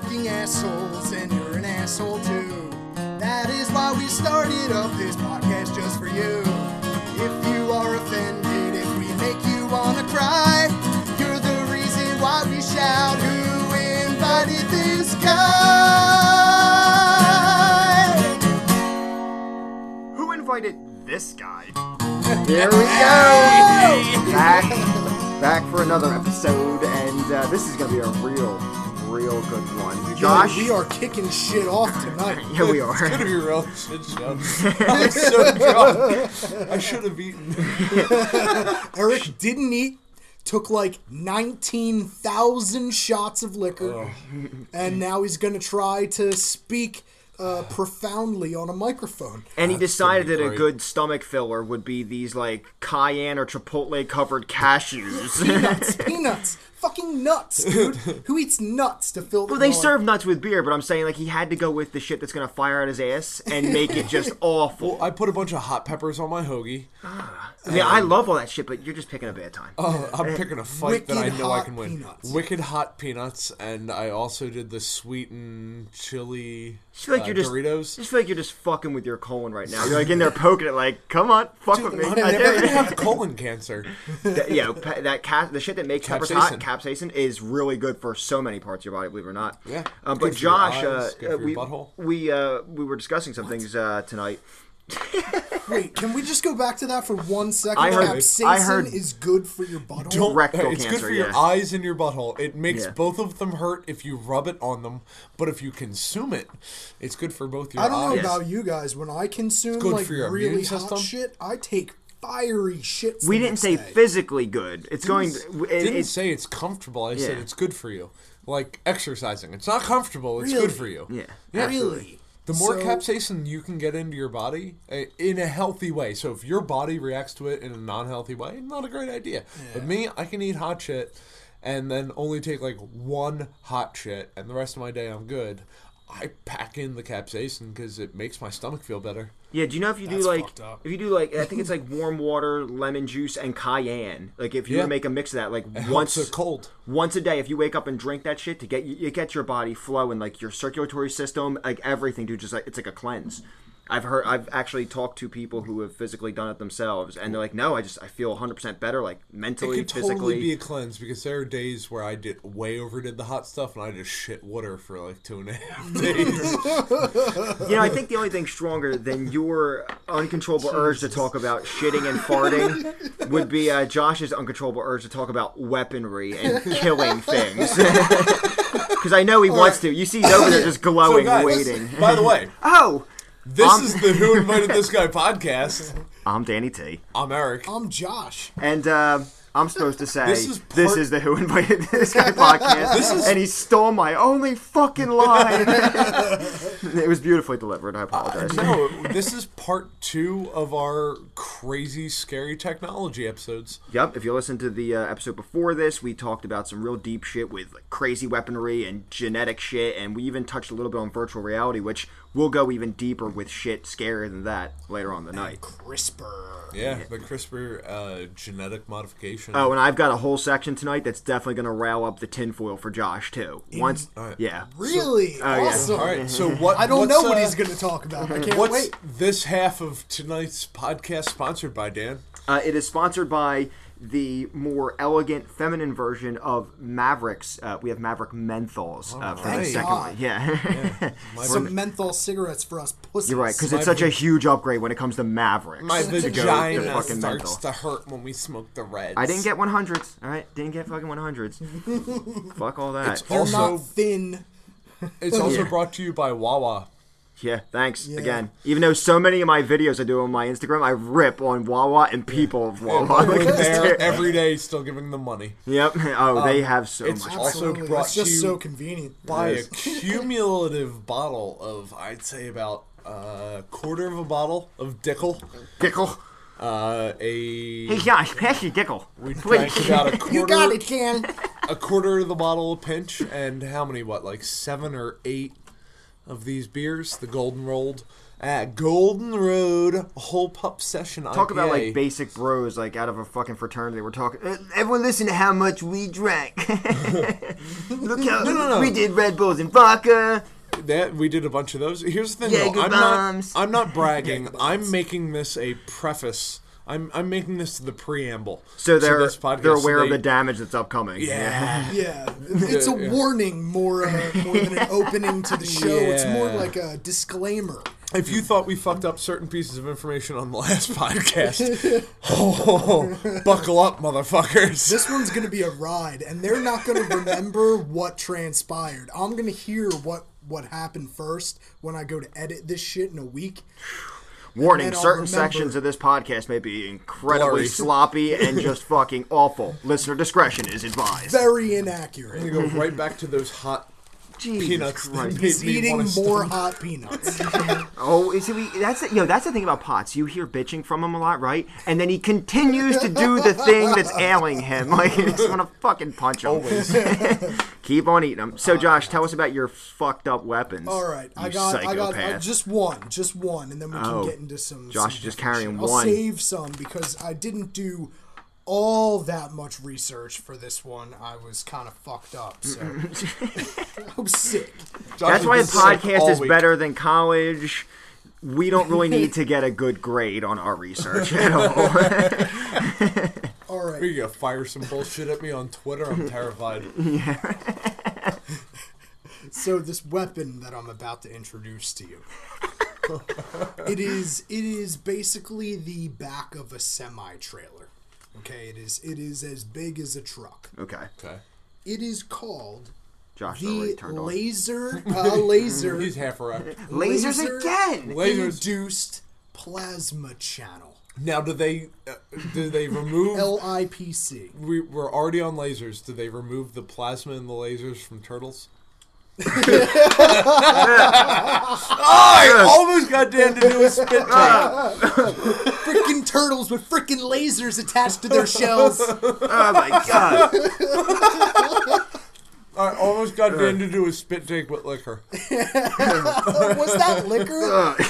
fucking assholes, and you're an asshole too. That is why we started up this podcast just for you. If you are offended, if we make you wanna cry, you're the reason why we shout, Who invited this guy? Who invited this guy? Here we go. Back, back for another episode, and uh, this is gonna be a real, real good one. Josh, we are kicking shit off tonight. yeah, we are. It's gonna are. be a real shit show. I'm so drunk. I should have eaten. Eric didn't eat, took like 19,000 shots of liquor, and now he's going to try to speak uh, profoundly on a microphone. And he decided gonna that a good stomach filler would be these like cayenne or chipotle covered cashews. Nuts, peanuts, fucking nuts, dude. Who eats nuts to fill the well, they bar? serve nuts with beer, but I'm saying like he had to go with the shit that's gonna fire out his ass and make it just awful. I put a bunch of hot peppers on my hoagie. yeah, I mean, I love all that shit, but you're just picking a bad time. Oh, I'm picking a fight that I know I can win. peanuts. Wicked hot peanuts, and I also did the sweet and chili I just feel like uh, you're just Doritos. I just feel like you're just fucking with your colon right now. You're like in there poking it, like, come on, fuck with me. I never dare gonna you. have colon cancer. That- yeah, that ca- the shit that makes peppers hot, Capsaicin. is really good for so many parts of your body. Believe it or not. Yeah. Um, but Josh, eyes, uh, uh, we we uh, we were discussing some things uh, tonight. Wait, can we just go back to that for one second? I heard- Capsaicin I heard- is good for your butthole. Don't. Rectal it's cancer, good for your eyes and your butthole. It makes Yeah. both of them hurt if you rub it on them, but if you consume it, it's good for both your I don't know about you guys. When I consume good like for your really immune hot system. shit, I take fiery shit. We didn't say day. physically good. It's going. To, it, didn't it's, say it's comfortable. I said it's good for you. Like exercising. It's not comfortable. It's Really? good for you. yeah, Yeah. Really? The more So- capsaicin you can get into your body uh, in a healthy way. So if your body reacts to it in a non-healthy way, not a great idea. But me, I can eat hot shit and then only take like one hot shit and the rest of my day I'm good. I pack in the capsaicin because it makes my stomach feel better. yeah. Do you know if you do like if you do like I think it's like warm water, lemon juice, and cayenne. Like if you Yeah. make a mix of that, like It once cold. once a day, if you wake up and drink that shit to get you, it gets your body flowing, like your circulatory system, like everything, dude. Just like it's like a cleanse. I've heard, I've actually talked to people who have physically done it themselves, and they're like, "No, I just I feel 100 percent better, like It mentally, could physically." totally be a cleanse because there are days where I did way overdid the hot stuff and I just shit water for like two and a half days. You know, I think the only thing stronger than your uncontrollable urge to talk about shitting and farting would be uh, Josh's uncontrollable urge to talk about weaponry and killing things. Because I know he wants to. You see, he's over there just so glowing, guys, waiting. by the way, Oh, this Um, is the Who Invited This Guy podcast. I'm Danny T. I'm Eric. I'm Josh. And uh, I'm supposed to say This is this part- is the Who Invited This Guy podcast, This is- and he stole my only fucking line. it was beautifully delivered. I apologize. No, this is part two of our crazy, scary technology episodes. Yep. If you listen to the uh, episode before this, we talked about some real deep shit with like, crazy weaponry and genetic shit, and we even touched a little bit on virtual reality, which we'll go even deeper with shit scarier than that later on in the night. CRISPR. Yeah, the CRISPR uh, genetic modification. Oh, and I've got a whole section tonight that's definitely going to rile up the tinfoil for Josh too. Once, Alright. yeah. Really? Oh, yeah. awesome. All right, so what? I don't what's, know what uh, he's going to talk about. I can't What's wait. this half of tonight's podcast sponsored by, Dan? Uh, it is sponsored by the more elegant, feminine version of Mavericks. Uh, we have Maverick menthols uh, for the second God. one. Yeah, Some menthol cigarettes for us pussies. you're right because it's such a huge upgrade when it comes to Mavericks. My to go vagina the starts menthol. to hurt when we smoke the reds. I didn't get 100s. All right, didn't get fucking 100s. Fuck all that. It's They're also not thin. it's also Yeah. brought to you by Wawa. Yeah, thanks Yeah. again. Even though so many of my videos I do on my Instagram, I rip on Wawa and people of Wawa. We're Like, it's there every day, still giving them money. Yep. Oh, they have so it's much. also Absolutely. brought It's just so convenient. Buy a cumulative bottle of, I'd say about a quarter of a bottle of Dickel. Dickle. Uh, a Hey, Josh, pass your Dickle. we drank about a quarter. You got it, Ken. a quarter of the bottle of pinch and how many what like seven or eight of these beers the golden rolled at Golden Road, Wolf Pup Session. Talk about like basic bros, like out of a fucking fraternity. We're talking. "Uh, Everyone, listen to how much we drank. Look how No, no, no. we did Red Bulls and vodka. that we did a bunch of those. Here's the thing, Jaeger though. I'm bombs. not. I'm not bragging. I'm making this a preface. I'm I'm making this the preamble. So they're this podcast, they're so aware of the damage that's upcoming. Yeah. Yeah, it's a warning more uh, more than an opening to the show. It's more like a disclaimer. If you thought we fucked up certain pieces of information on the last podcast, oh, buckle up, motherfuckers. This one's gonna be a ride, and they're not gonna remember what transpired. I'm gonna hear what what happened first when I go to edit this shit in a week. Warning: And then I'll certain remember- sections of this podcast may be incredibly Blurry. sloppy and just fucking awful. Listener discretion is advised. Very I'm inaccurate. gonna go right back to those hot Jesus peanuts Christ. He's eating more hot peanuts. Oh, see, we, that's the, you know that's the thing about Potts. You hear bitching from him a lot, right? And then he continues to do the thing that's ailing him. Like you just want to fucking punch him. Always. Keep on eating them. So, Josh, tell us about your fucked up weapons. All right, I got, I got uh, just one, just one, and then we can Oh. get into some. Josh some is just carrying shit. I'll one. save some because I didn't do all that much research for this one. I was kind of fucked up, so I was sick. That's why a Josh has been sick podcast is week. better than college. We don't really need to get a good grade on our research at all. All Are you gonna fire some bullshit at me on Twitter? I'm terrified. Yeah. so this weapon that I'm about to introduce to you. it is it is basically the back of a semi trailer. Okay, it is it is as big as a truck. okay, Okay. It is called Josh already the turned on. laser uh, laser He's half wrecked. Lasers laser again. Lasers. induced plasma channel Now, do they uh, do they remove? LIPC. we, we're already on lasers. Do they remove the plasma and the lasers from turtles? I almost got Dan to do a spit take. Freaking turtles with freaking lasers attached to their shells. Oh my god! I almost got Dan to do a spit take with liquor. Was that liquor? Uh,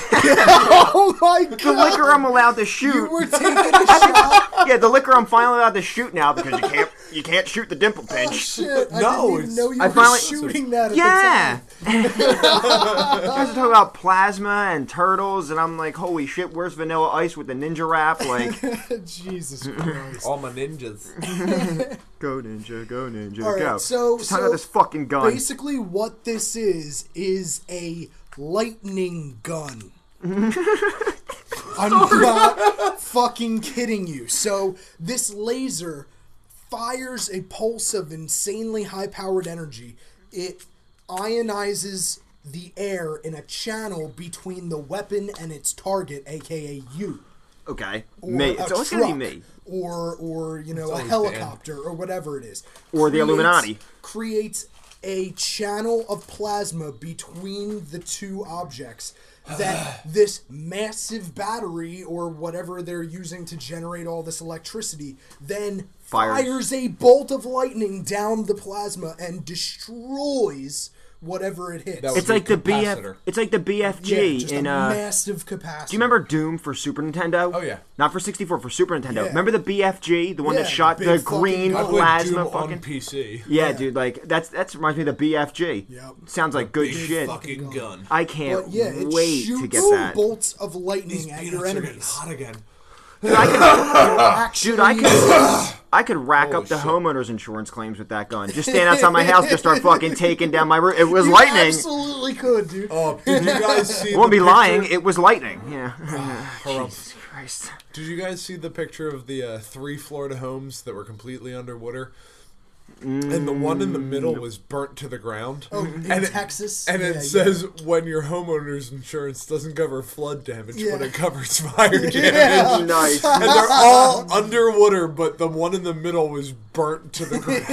oh my god! The liquor I'm allowed to shoot. You were taking a shot. Yeah, the liquor I'm finally allowed to shoot now because you can't you can't shoot the dimple oh, pinch. Oh, Shit, I No, didn't even it's- know you I were finally- shooting that. At Yeah. The time. you guys are talking about plasma and turtles, and I'm like, holy shit, where's Vanilla Ice with the ninja rap? Like, Jesus Christ. All my ninjas. Go ninja, go ninja, All right, go. so- Just so about this fucking gun. Basically, what this is is a lightning gun. I'm not fucking kidding you. So this laser fires a pulse of insanely high-powered energy. It ionizes the air in a channel between the weapon and its target, aka you. Okay, me. It's always gonna be me. Or, or you know, a always helicopter, or whatever it is. Or the Illuminati. Creates a channel of plasma between the two objects that this massive battery or whatever they're using to generate all this electricity then Fires. fires a bolt of lightning down the plasma and destroys whatever it hits. That It's like the capacitor. BF. It's like the yeah, BFG just in a uh. massive capacity. Do you remember Doom for Super Nintendo? Oh, yeah. Not for 64, for Super Nintendo. Yeah. Remember the BFG, the one Yeah, that shot the the, green gun. I played plasma Doom fucking. on PC. yeah, Yeah. dude, like that's that reminds me of the BFG. Yep. Sounds like good Big shit. fucking gun. I can't But yeah, wait to get that. bolts of lightning at Peanuts your are enemies. hot again. Actually, Dude, I could I could rack Holy up the shit. homeowners insurance claims with that gun. Just stand outside my house, just start fucking taking down my roof. It was you lightning. absolutely could, dude. Oh, did you guys see? I won't the be lying. It was lightning. Yeah. Hold on. Jesus Christ. Did you guys see the picture of the uh, three Florida homes that were completely underwater? And the one in the middle mm. was burnt to the ground. Oh, mm-hmm. in and it- Texas, And it yeah. says when your homeowner's insurance doesn't cover flood damage, but it covers fire damage. Nice. And they're all underwater, but the one in the middle was burnt to the ground.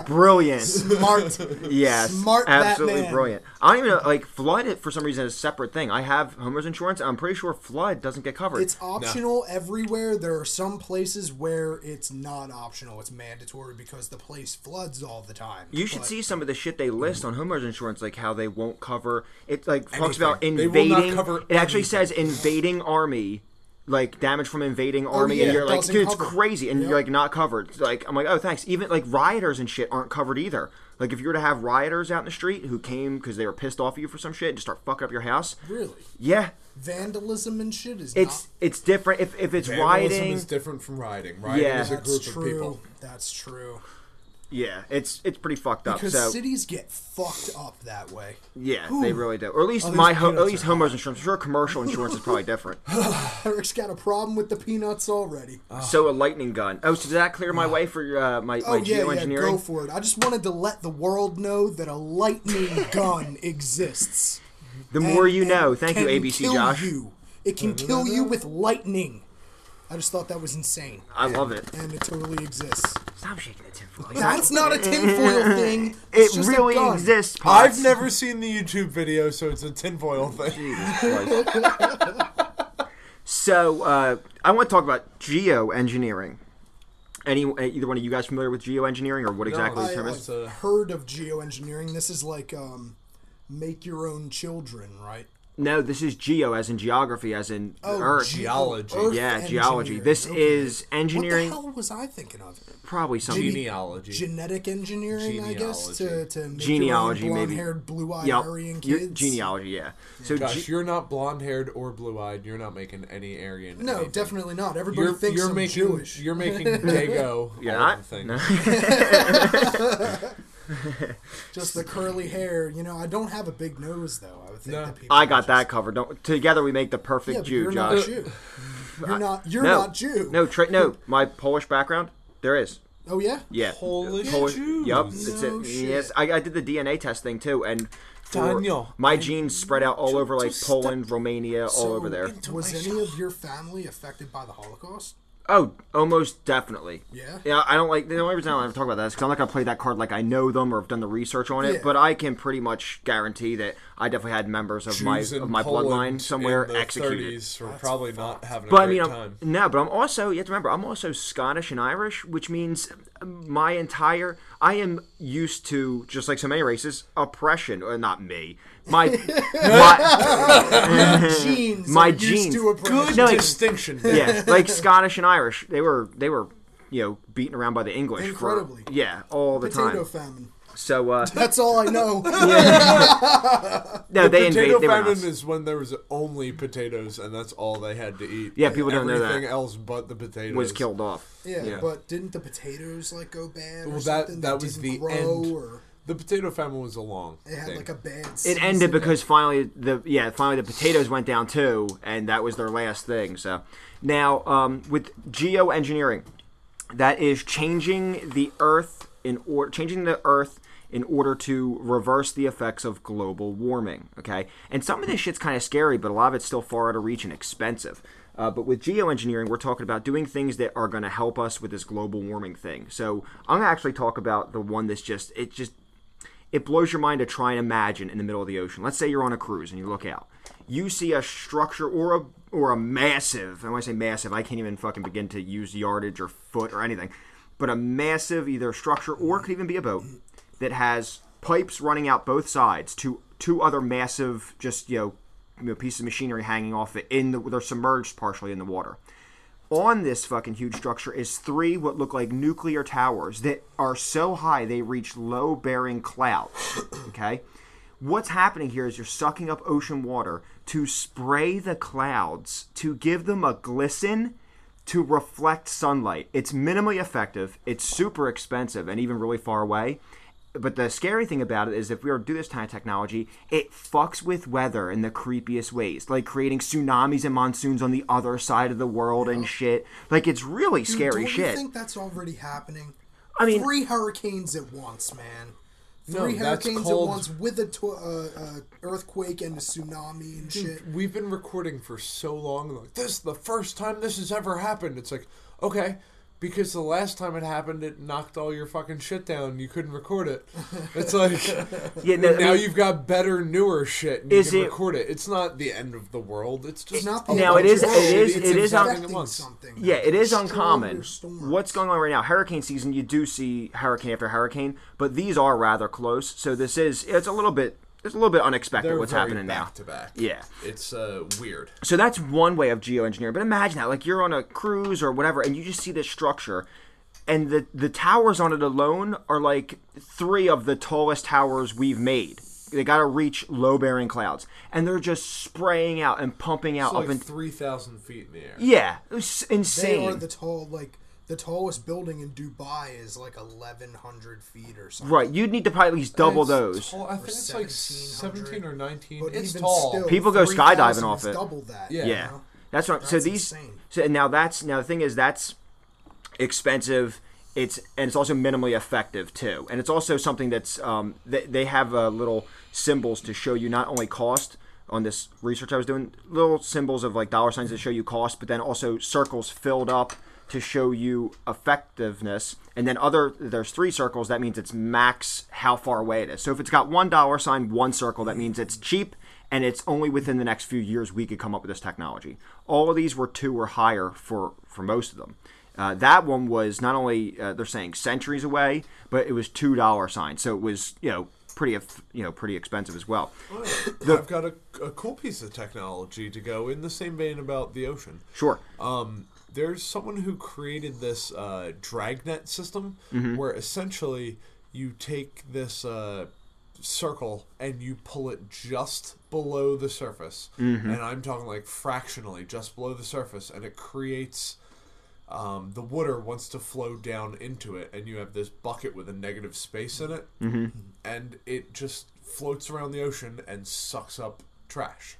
brilliant. Smart. Yes, Smart absolutely Batman. brilliant. I don't even know, like flood. It for some reason is a separate thing. I have homeowners insurance. I'm pretty sure flood doesn't get covered. It's optional everywhere. There are some places where it's not optional. It's mandatory because the place floods all the time. you should But see some of the shit they list on homeowners insurance, like how they won't cover. It like talks Anything. about will not invading. cover it actually says invading army. Like damage from invading oh, army, yeah, and you're like, dude, it's crazy, and Yep. you're like not covered. Like I'm like, oh, thanks. Even like rioters and shit aren't covered either. Like if you were to have rioters out in the street who came because they were pissed off at you for some shit and just start fucking up your house, Really, yeah, vandalism and shit is it's not. it's different. If if it's Vandalism rioting, is different from rioting. Rioting Yeah. is a That's group true. of people. That's true. yeah, it's it's pretty fucked up. Because so cities get fucked up that way. yeah, they really do. Or at least these my ho- at least homeowners insurance. I'm sure commercial insurance is probably different. Eric's got a problem with the peanuts already. So a lightning gun. Oh, so did that clear my way for uh, my oh my yeah, yeah, go for it. I just wanted to let the world know that a lightning gun exists. The more and- you know. Thank you, can ABC kill Josh. You. It can kill you with lightning. I just thought that was insane, I love it. and it totally exists. Stop shaking the tinfoil. That's not a tinfoil thing. It It's just a really gun. exists. Potts. I've never seen the YouTube video, so it's a tinfoil thing. Jesus so uh, I want to talk about geoengineering. Any either one of you guys familiar with geoengineering or what exactly the I, term I've is? heard of geoengineering. This is like um, make your own children, right? No, this is geo as in geography, as in Oh, Earth. Geology. Earth yeah, geology. This Okay. is engineering. What the hell was I thinking of? Probably something. Genealogy. Genetic engineering, I guess, to, to make Genealogy, your own maybe. blonde-haired, blue-eyed Yep. Aryan You're- kids. Genealogy, yeah. So Gosh, ge- you're not blonde haired or blue eyed. You're not making any Aryan. No, anything. definitely not. Everybody You're, thinks you're I'm making Jewish. you're making Dago. You're all not? of the things. No. Just the curly hair. You know, I don't have a big nose though. I would think No. that people I got just- that covered. Don't, together we make the Yeah, perfect but Jew, you're Josh. not Jew. You're not. You're no, not Jew. No, tra- no. My Polish background, there is. Oh yeah. Yeah. Polish Polish- Jews. Yup. It's No it. shit. Yes, I, I did the DNA test thing too, and for Daniel, my genes spread out all over like just Poland, Romania, all over there. Was any of your family affected by the Holocaust? Oh, almost definitely. Yeah. Yeah, I don't like the only reason I don't ever talk about that is because I'm not gonna play that card like I know them or have done the research on it. Yeah. But I can pretty much guarantee that I definitely had members of my Jews in of my Poland bloodline somewhere in the executed. 30s were probably not having a But I great mean, I'm, time. no, but I'm also you have to remember I'm also Scottish and Irish, which means my entire I am used to just like so many races oppression, or not me. My my Genes. My are genes. Good No, like- distinction. there. yeah, like Scottish and Irish, they were they were you know beaten around by the English Incredibly. for yeah all the Potato time. famine. So uh, That's all I know. no, they Potato invade. They famine is when there was only potatoes and that's all they had to eat. Yeah, people don't know that. Everything else but the potatoes was killed off. Yeah, Yeah. but didn't the potatoes like go bad or Well, that something? that was didn't the grow, end. Or The potato famine was a long it had thing. like a bad. It ended because finally the yeah finally the potatoes went down too, and that was their last thing. So now um, with geoengineering, that is changing the Earth in order changing the Earth in order to reverse the effects of global warming. Okay, and some of this shit's kind of scary, but a lot of it's still far out of reach and expensive. Uh, but with geoengineering, we're talking about doing things that are going to help us with this global warming thing. So I'm going to actually talk about the one that's just it just it blows your mind to try and imagine in the middle of the ocean. Let's say you're on a cruise and you look out. You see a structure or a or a massive, and when I say massive, I can't even fucking begin to use yardage or foot or anything. But a massive either structure or could even be a boat that has pipes running out both sides to two other massive just you know, you know pieces of machinery hanging off it in the they're submerged partially in the water on this fucking huge structure is three what look like nuclear towers that are so high they reach low bearing clouds. Okay? What's happening here is you're sucking up ocean water to spray the clouds to give them a glisten to reflect sunlight. It's minimally effective, it's super expensive and even really far away. But the scary thing about it is if we were to do this kind of technology, it fucks with weather in the creepiest ways, like creating tsunamis and monsoons on the other side of the world and shit. Like it's really Dude, scary don't shit. you think that's already happening? I mean- three hurricanes at once, man. No, Three that's hurricanes called- at once with a to- uh, uh, earthquake and a tsunami and shit. We've been recording for so long. Like this is the first time this has ever happened. It's like okay, because the last time it happened, it knocked all your fucking shit down. You couldn't record it. It's like Yeah, no, I now mean- you've got better, newer shit. And you can it- record it. It's not the end of the world. It's just It's not the Now, bunch it is- of it shit. is- It's it is un- something. Yeah, it is uncommon. What's going on right now? Hurricane season, you do see hurricane after hurricane, but these are rather close. So this is it's a little bit it's a little bit unexpected They're what's happening now. back to back. Yeah. it's uh, weird. So that's one way of geoengineering. But imagine that, like you're on a cruise or whatever, and you just see this structure, and the the towers on it alone are like three of the tallest towers we've made. They got to reach low bearing clouds, and they're just spraying out and pumping out It's up like in three thousand feet in the air. yeah, it's insane. They are the tall, like the tallest building in Dubai is like eleven hundred feet or something. right, you'd need to probably at least double It's those. tall- I think it's like seventeen or nineteen. But it's tall. still, People go skydiving off it. Double that. Yeah. you know? that's what. so these. insane. So now that's now the thing is that's expensive. It's and it's also minimally effective too, and it's also something that's um, they, they have uh, little symbols to show you not only cost on this research I was doing, little symbols of like dollar signs that show you cost, but then also circles filled up to show you effectiveness, and then other there's three circles that means it's max how far away it is. So if it's got one dollar sign, one circle, that means it's cheap and it's only within the next few years we could come up with this technology. All of these were two or higher for for most of them. Uh, that one was not only uh, they're saying centuries away, but it was two dollar sign, so it was you know pretty you know pretty expensive as well. I've got a, a cool piece of technology to go in the same vein about the ocean. Sure. Um, there's someone who created this uh, dragnet system where essentially you take this uh, circle and you pull it just below the surface, and I'm talking like fractionally just below the surface, and it creates. Um, the water wants to flow down into it, and you have this bucket with a negative space in it, mm-hmm. and it just floats around the ocean and sucks up trash.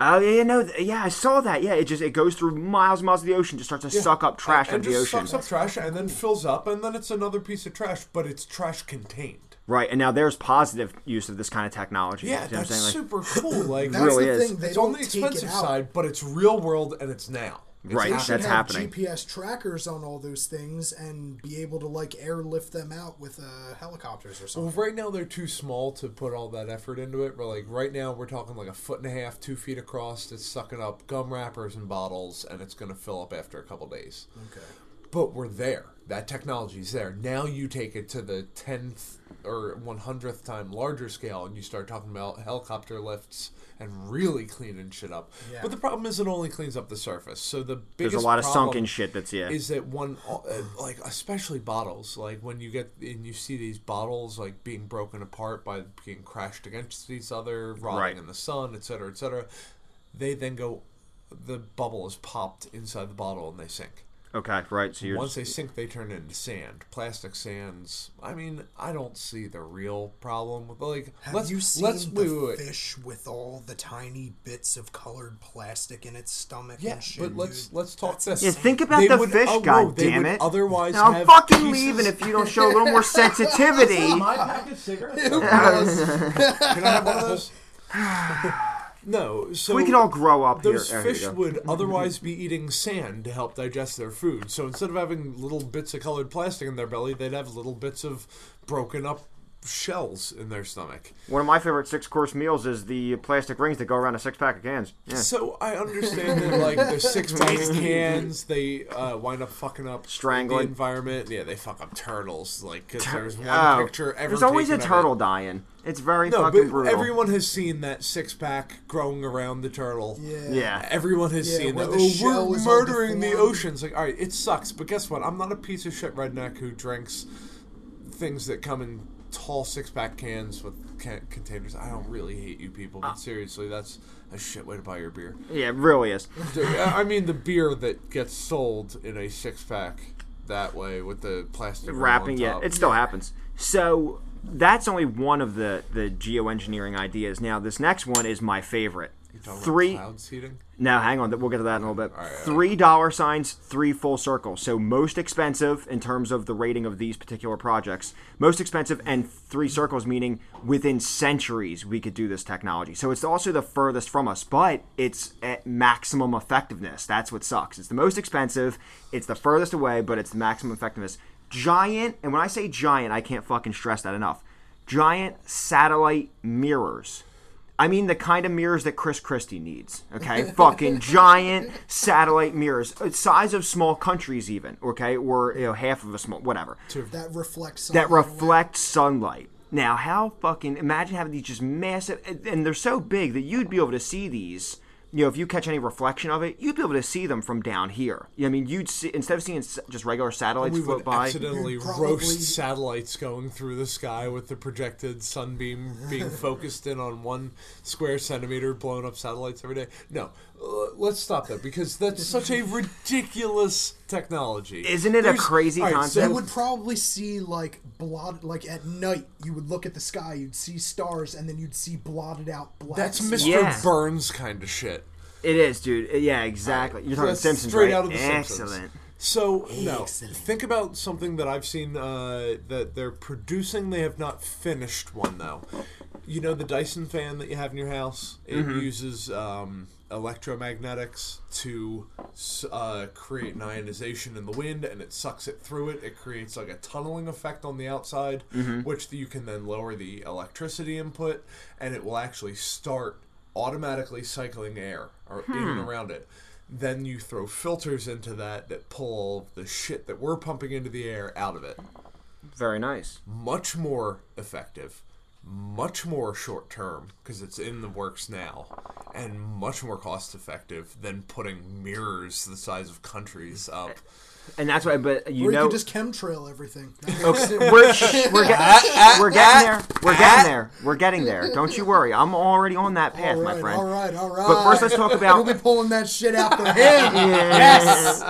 Oh yeah, no, th- yeah, I saw that. Yeah, it just it goes through miles and miles of the ocean, just starts to suck up trash and out of the just ocean. sucks up trash and then fills up, and then it's another piece of trash, but it's trash contained. Right, and now there's positive use of this kind of technology. Yeah, You know what I'm that's saying? Like, super cool. Like That's really the is. thing. They it's on the expensive side, but it's real world and it's now. It's Right, They happening. that's have happening. GPS trackers on all those things and be able to like airlift them out with uh, helicopters or something. Well, right now they're too small to put all that effort into it. But like right now, we're talking like a foot and a half, two feet across. It's sucking up gum wrappers and bottles, and it's going to fill up after a couple days. Okay. But we're there. That technology's there. Now you take it to the tenth or one hundredth time larger scale, and you start talking about helicopter lifts and really cleaning shit up. Yeah. But the problem is, it only cleans up the surface. So the biggest there's a lot of sunken shit that's yeah. is that one uh, like especially bottles like when you get and you see these bottles like being broken apart by being crashed against each other rotting Right. in the sun etc cetera, etc cetera, they then go the bubble is popped inside the bottle and they sink okay, right. So you're once they sink they turn into sand plastic sands i mean i don't see the real problem with like Have let's you seen let's the wait, wait, wait. fish with all the tiny bits of colored plastic in its stomach yeah and shit? but let's dude? let's talk That's this yeah, think about They the would- fish, oh, god they damn it. otherwise Now I'm have fucking pieces- leaving if you don't show a little more sensitivity. My pack of cigarettes. Can I have one of those? no, so we can all grow up those here. Fish would otherwise be eating sand to help digest their food. So instead of having little bits of colored plastic in their belly, they'd have little bits of broken up shells in their stomach. One of my favorite six course meals is the plastic rings that go around a six pack of cans. Yeah. So I understand that like the six pack cans, they uh, wind up fucking up Strangling. the environment. Yeah, they fuck up turtles. Like 'cause there's one Oh, picture ever. There's always a taken of it. turtle dying. It's very No, fucking but brutal. everyone has seen that six pack growing around the turtle. yeah. yeah. Everyone has Yeah, seen that. the Oh, shell we're murdering the deformed. oceans. Like, all right, it sucks, but guess what? I'm not a piece of shit redneck who drinks things that come in tall six pack cans with ca- containers. I don't really hate you people, but ah. seriously, that's a shit way to buy your beer. Yeah, it really is. I mean, the beer that gets sold in a six pack that way with the plastic wrapping yeah it still happens so that's only one of the the geoengineering ideas now this next one is my favorite Three- cloud seeding. Now, hang on. We'll get to that in a little bit. right. Three dollar signs, three full circles. So most expensive in terms of the rating of these particular projects. Most expensive and three circles, meaning within centuries we could do this technology. So it's also the furthest from us, but it's at maximum effectiveness. That's what sucks. It's the most expensive. It's the furthest away, but it's the maximum effectiveness. Giant, and when I say giant, I can't fucking stress that enough. Giant satellite mirrors. I mean the kind of mirrors that Chris Christie needs. Okay, fucking giant satellite mirrors, uh, size of small countries, even. Okay, or you know half of a small, whatever. That reflects That sunlight away. reflect sunlight. Now, how fucking imagine having these just massive, and- and they're so big that you'd be able to see these. You know, if you catch any reflection of it, you'd be able to see them from down here. You know, I mean, you'd see instead of seeing just regular satellites We float would by. accidentally You'd probably- roast satellites going through the sky with the projected sunbeam being focused in on one square centimeter, blowing up satellites every day. No, let's stop that because that's such a ridiculous technology. Isn't it a crazy all right, concept? You would probably see like blot like at night. You would look at the sky, you'd see stars, and then you'd see blotted out black. That's. Mr. Yeah. Burns kind of shit. It is, dude. Yeah, exactly. You're talking That's Simpsons, straight right? out of the Simpsons. Excellent. So no, Excellent. think about something that I've seen uh, that they're producing. They have not finished one though. You know the Dyson fan that you have in your house. It Mm-hmm. uses um, electromagnetics to uh, create an ionization in the wind, and it sucks it through it. It creates like a tunneling effect on the outside, Mm-hmm. which you can then lower the electricity input, and it will actually start automatically cycling air or in and around it. Then you throw filters into that that pull the shit that we're pumping into the air out of it. Very nice. Much more effective, much more short term because it's in the works now, and much more cost effective than putting mirrors the size of countries up. And that's why, but you Or you know, could just chemtrail everything. That we're, we're, get, we're getting there. We're getting there. We're getting there. Don't you worry. I'm already on that path, all my friend. all right, all right. But first, let's talk about We'll be pulling that shit out for him. yes.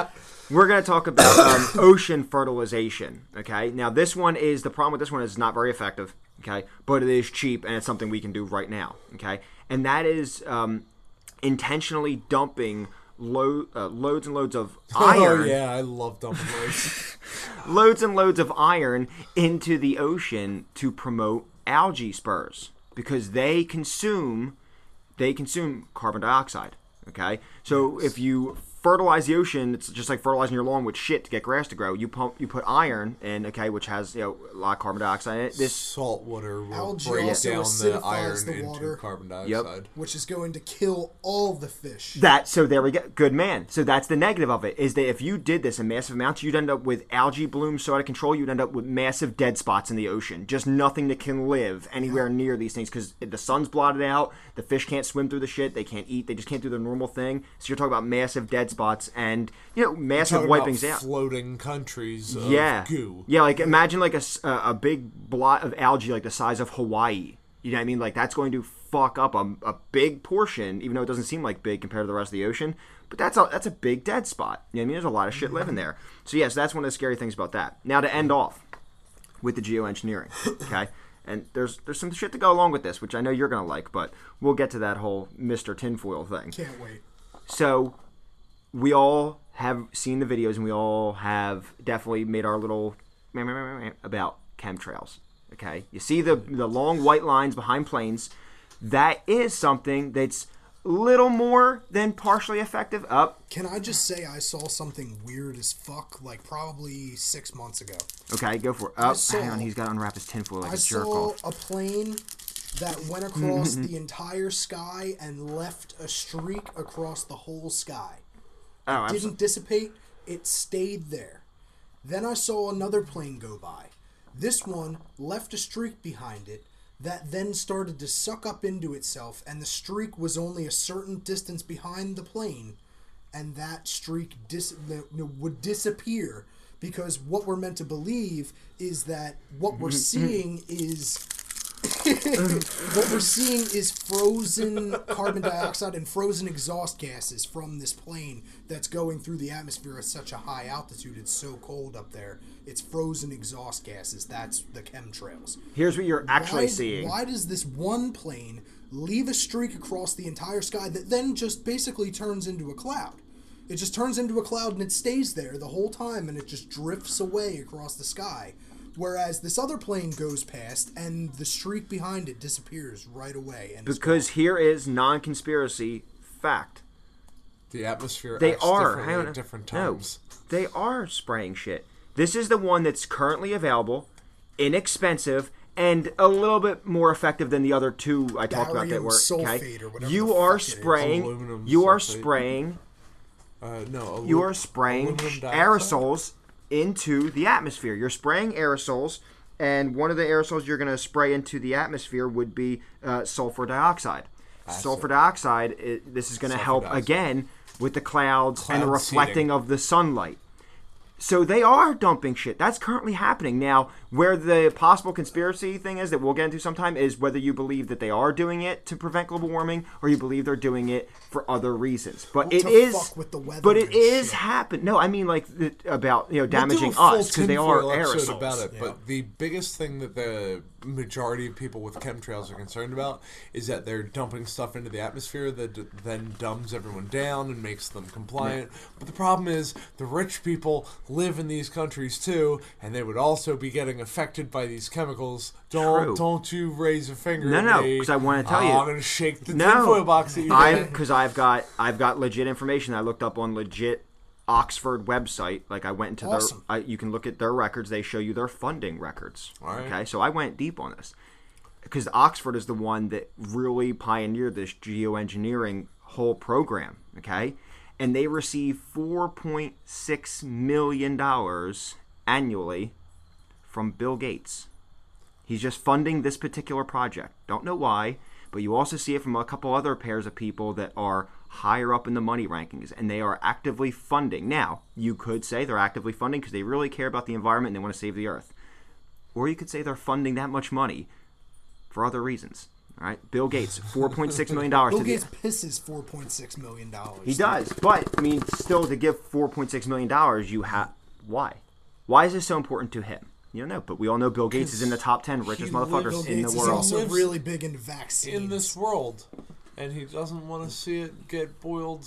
We're going to talk about um, ocean fertilization. Okay. Now, this one is the problem with this one is not very effective. Okay, but it is cheap and it's something we can do right now. Okay, and that is um, intentionally dumping lo- uh, loads and loads of iron, Oh yeah, I love dumping those. loads and loads of iron into the ocean to promote algae spurs because they consume they consume carbon dioxide. Okay, so if you fertilize the ocean, it's just like fertilizing your lawn with shit to get grass to grow. You pump, you put iron in, okay, which has you know a lot of carbon dioxide in it. This Salt water will Algae break also down the acidifies iron the into water. carbon dioxide. Which is going to kill all the fish. That so there we go. Good man. So that's the negative of it is that if you did this in massive amounts, you'd end up with algae blooms so out of control. You'd end up with massive dead spots in the ocean. Just nothing that can live anywhere near these things because the sun's blotted out. The fish can't swim through the shit. They can't eat. They just can't do their normal thing. So you're talking about massive dead spots and you know massive wipings out. floating countries of yeah, goo. yeah. Like imagine like a, a big blot of algae like the size of Hawaii. You know what I mean? Like that's going to fuck up a, a big portion, even though it doesn't seem like big compared to the rest of the ocean. But that's a that's a big dead spot. You know what I mean? There's a lot of shit living there. So yes, that's one of the scary things about that. Now to end off with the geoengineering, okay? And there's there's some shit to go along with this, which I know you're gonna like, but we'll get to that whole Mr. Tinfoil thing. Can't wait. So we all have seen the videos and we all have definitely made our little about chemtrails. Okay, you see the the long white lines behind planes. That is something that's little more than partially effective. Up. Can I just say I saw something weird as fuck like probably six months ago? Okay, go for it. Up. saw- Hang on, he's got to unwrap his tinfoil like I a jerk saw off. a plane that went across the entire sky and left a streak across the whole sky. Oh, absolutely. Didn't dissipate, it stayed there. Then I saw another plane go by. This one left a streak behind it that then started to suck up into itself, and the streak was only a certain distance behind the plane, and that streak dis- would disappear because what we're meant to believe is that what we're seeing is what we're seeing is frozen carbon dioxide and frozen exhaust gases from this plane that's going through the atmosphere at such a high altitude. It's so cold up there. It's frozen exhaust gases. That's the chemtrails. Here's what you're actually why, seeing. Why does this one plane leave a streak across the entire sky that then just basically turns into a cloud. It just turns into a cloud and it stays there the whole time and it just drifts away across the sky. Whereas this other plane goes past and the streak behind it disappears right away. And Because here is non-conspiracy fact. The atmosphere. They acts are. differently hang on. at different No, they are spraying shit. This is the one that's currently available, inexpensive, and a little bit more effective than the other two I talked about that Barium were. sulfate Okay, or whatever you the are fuck spraying. Aluminum You are spraying. Uh, no, You are spraying aluminum aerosols into the atmosphere. You're spraying aerosols, and one of the aerosols you're going to spray into the atmosphere would be uh, sulfur dioxide. Sulfur dioxide. It, this is going to help dioxide. again with the clouds and the reflecting of the sunlight. So they are dumping shit. That's currently happening now. Where the possible conspiracy thing is that we'll get into sometime is whether you believe that they are doing it to prevent global warming or you believe they're doing it for other reasons. But it to is, fuck with the weather but it and is shit. happen. No, I mean like the, about you know We'll damaging us because they are tinfoil aerosols. about it. But the biggest thing that the majority of people with chemtrails are concerned about is that they're dumping stuff into the atmosphere that d- then dumbs everyone down and makes them compliant. But the problem is the rich people live in these countries too, and they would also be getting affected by these chemicals. Don't True. don't you raise a finger? No, no, me. 'cause I wanna tell Oh, you. I'm gonna shake the No, tinfoil box at you. I because I've got I've got legit information. I looked up on legit Oxford website. Like I went into Awesome. their. I, you can look at their records. They show you their funding records. Right. Okay, so I went deep on this because Oxford is the one that really pioneered this geoengineering whole program. Okay, and they receive four point six million dollars annually from Bill Gates. He's just funding this particular project. Don't know why, but you also see it from a couple other pairs of people that are higher up in the money rankings and they are actively funding. Now, you could say they're actively funding because they really care about the environment and they want to save the earth. Or you could say they're funding that much money for other reasons. All right, Bill Gates, four point six million dollars. Bill to the- Gates pisses four point six million dollars. he does, but I mean, still to give four point six million dollars, you have why? Why is this so important to him? You don't know, but we all know Bill Gates is in the top ten richest motherfuckers Bill in Gates the is world. also really big in vaccines. in this world, and he doesn't want to see it get boiled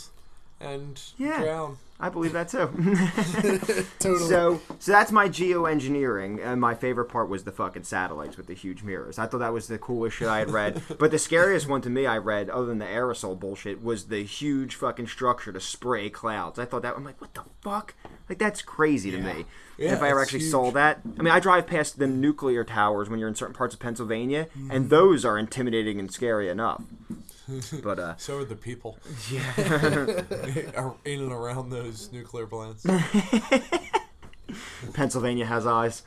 and Yeah. drown. I believe that too. totally. so, so that's my geoengineering, and my favorite part was the fucking satellites with the huge mirrors. I thought that was the coolest shit I had read. but the scariest one to me I read, other than the aerosol bullshit, was the huge fucking structure to spray clouds. I thought that I'm like, what the fuck? Like that's crazy to me. Yeah, if I ever actually huge. saw that, I mean, I drive past the nuclear towers when you're in certain parts of Pennsylvania, Mm-hmm. and those are intimidating and scary enough. But uh, So are the people. Yeah. in and around those nuclear plants. Pennsylvania has eyes.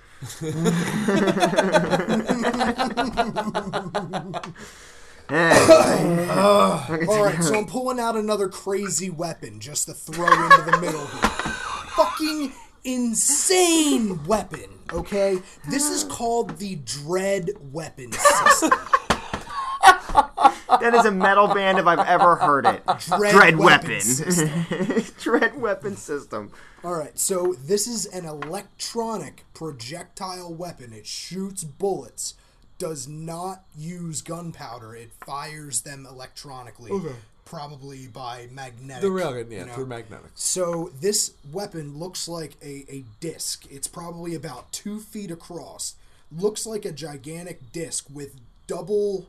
Anyway, All right, so I'm pulling out another crazy weapon just to throw into the middle here. Fucking insane weapon, okay? This is called the Dread Weapon System. That is a metal band if I've ever heard it. Dread, Dread Weapon, Weapon. System. Dread Weapon System. All right, so this is an electronic projectile weapon. It shoots bullets, does not use gunpowder. It fires them electronically, probably by magnetic. The railgun, yeah, you know. through magnetics. So this weapon looks like a, a disc. It's probably about two feet across. Looks like a gigantic disc with double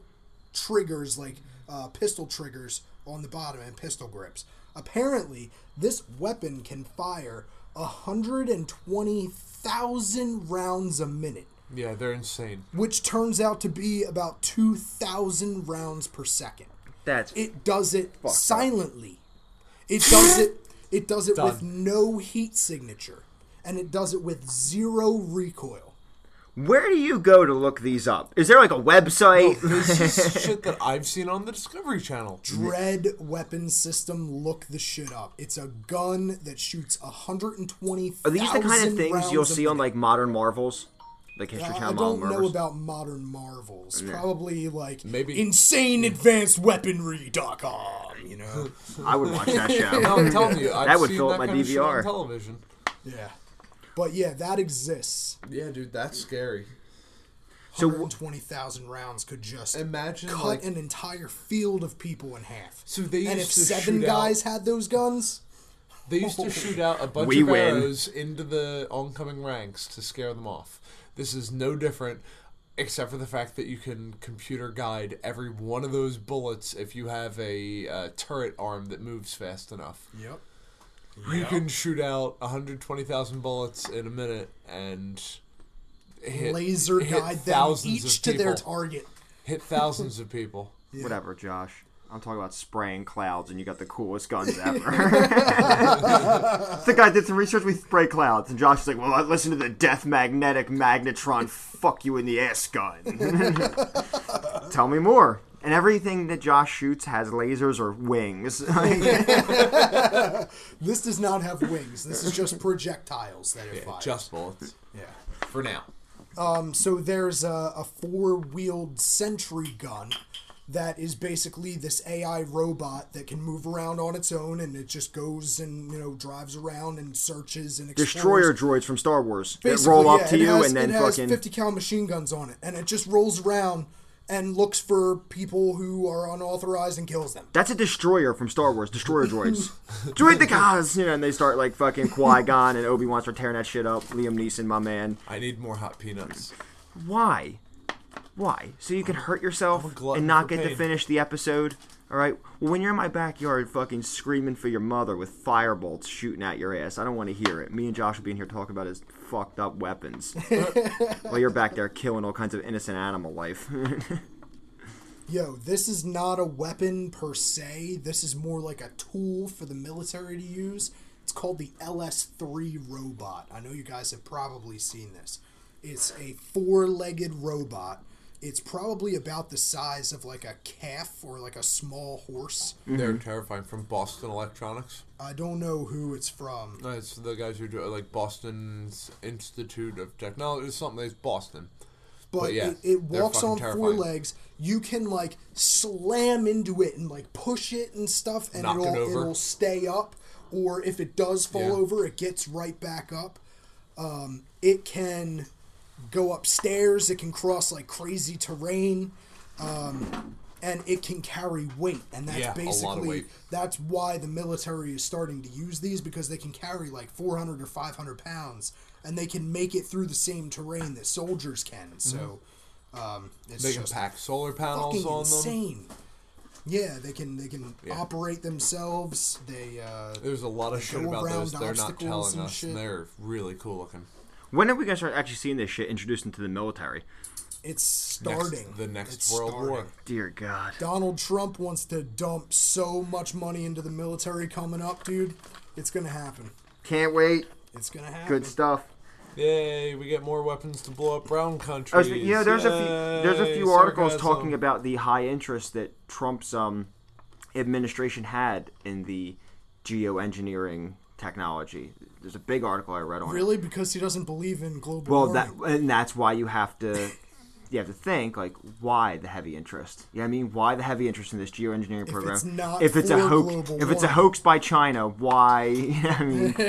triggers, like uh, pistol triggers on the bottom and pistol grips. Apparently, this weapon can fire 120,000 rounds a minute, Yeah, they're insane. which turns out to be about 2,000 rounds per second. That's It does it silently. It does it. It does it with no heat signature, and it does it with zero recoil. Where do you go to look these up? Is there like a website? This is shit that I've seen on the Discovery Channel. Dread weapon system. Look the shit up. It's a gun that shoots 120. Are these the kind of things you'll see on like Modern Marvels, like History uh, I Channel don't know Marvels? about modern marvels. Probably like Maybe- insaneadvancedweaponry.com. You know. I would watch that show. No, I'm telling you, I've That would seen fill up that my kind of shit on DVR. television. yeah. But yeah, that exists. Yeah, dude, that's scary. So wh- 120,000 rounds could just Imagine, cut like- an entire field of people in half. So they and used if to seven shoot guys out- had those guns, They used to shoot out a bunch We of win. arrows into the oncoming ranks to scare them off. This is no different, except for the fact that you can computer guide every one of those bullets if you have a uh, turret arm that moves fast enough. yep. You can shoot out 120,000 bullets in a minute and hit, Laser hit guide them thousands each of to their target. Hit thousands of people. whatever, Josh. I'm talking about spraying clouds, and you got the coolest guns ever. the guy did some research. We spray clouds, and Josh is like, "Well, I listen to the Death Magnetic Magnetron fuck you in the ass gun." Tell me more. And everything that Josh shoots has lasers or wings. This does not have wings. This is just projectiles that it Yeah, fires. just bullets. yeah. For now. Um, So there's a, a four-wheeled sentry gun that is basically this AI robot that can move around on its own, and it just goes and you know drives around and searches and explores. Destroyer droids from Star Wars that Basically, roll up yeah, to it you has, and then it has fucking. 50 cal machine guns on it, and it just rolls around and looks for people who are unauthorized and kills them. That's a destroyer from Star Wars. Destroyer droids. Droid the cause! You know, and they start like fucking Qui Gon and Obi Wan start tearing that shit up. Liam Neeson, my man. I need more hot peanuts. Why? Why? So you can hurt yourself I'm a glutton and not for get to pain. finish the episode? Alright? Well, when you're in my backyard fucking screaming for your mother with fire bolts shooting at your ass, I don't want to hear it. Me and Josh will be in here talking about his fucked up weapons. While you're back there killing all kinds of innocent animal life. Yo, this is not a weapon per se. This is more like a tool for the military to use. It's called the LS3 robot. I know you guys have probably seen this. It's a four legged robot. It's probably about the size of like a calf or like a small horse. They're terrifying. From Boston Electronics. I don't know who it's from. No, it's the guys who do like Boston's Institute of Technology. It's something. It's Boston. but, But yeah, it, it they're walks fucking on four terrifying. legs. You can like slam into it and like push it and stuff, and Knock it it'll over. it'll stay up. Or if it does fall Yeah. over, it gets right back up. Um, it can go upstairs. It can cross like crazy terrain. Um, and it can carry weight, and that's Yeah, a lot of basically that's why the military is starting to use these because they can carry like 400 or 500 pounds, and they can make it through the same terrain that soldiers can. So um, it's Mm-hmm. They can just pack solar panels on them. insane. Yeah, they can they can Yeah. operate themselves. They uh, There's a lot of shit about those they're not telling us, shit. and they're really cool looking. When are we gonna start actually seeing this shit introduced into the military? it's starting. the next It's World starting. War. Dear God. Donald Trump wants to dump so much money into the military coming up, dude. It's gonna happen. Can't wait. It's gonna happen. Good stuff. Yay! We get more weapons to blow up brown I was, countries. you know, there's a few there's a Yay, few articles sarcasm. talking about the high interest that Trump's um, administration had in the geoengineering technology. There's a big article I read on it. Really, because he doesn't believe in global Well, warming. that and that's why you have to you have to think like why the heavy interest. Yeah, I mean, why the heavy interest in this geoengineering program? it's not if it's a for hoax, global if it's a hoax by China, why? you know I mean,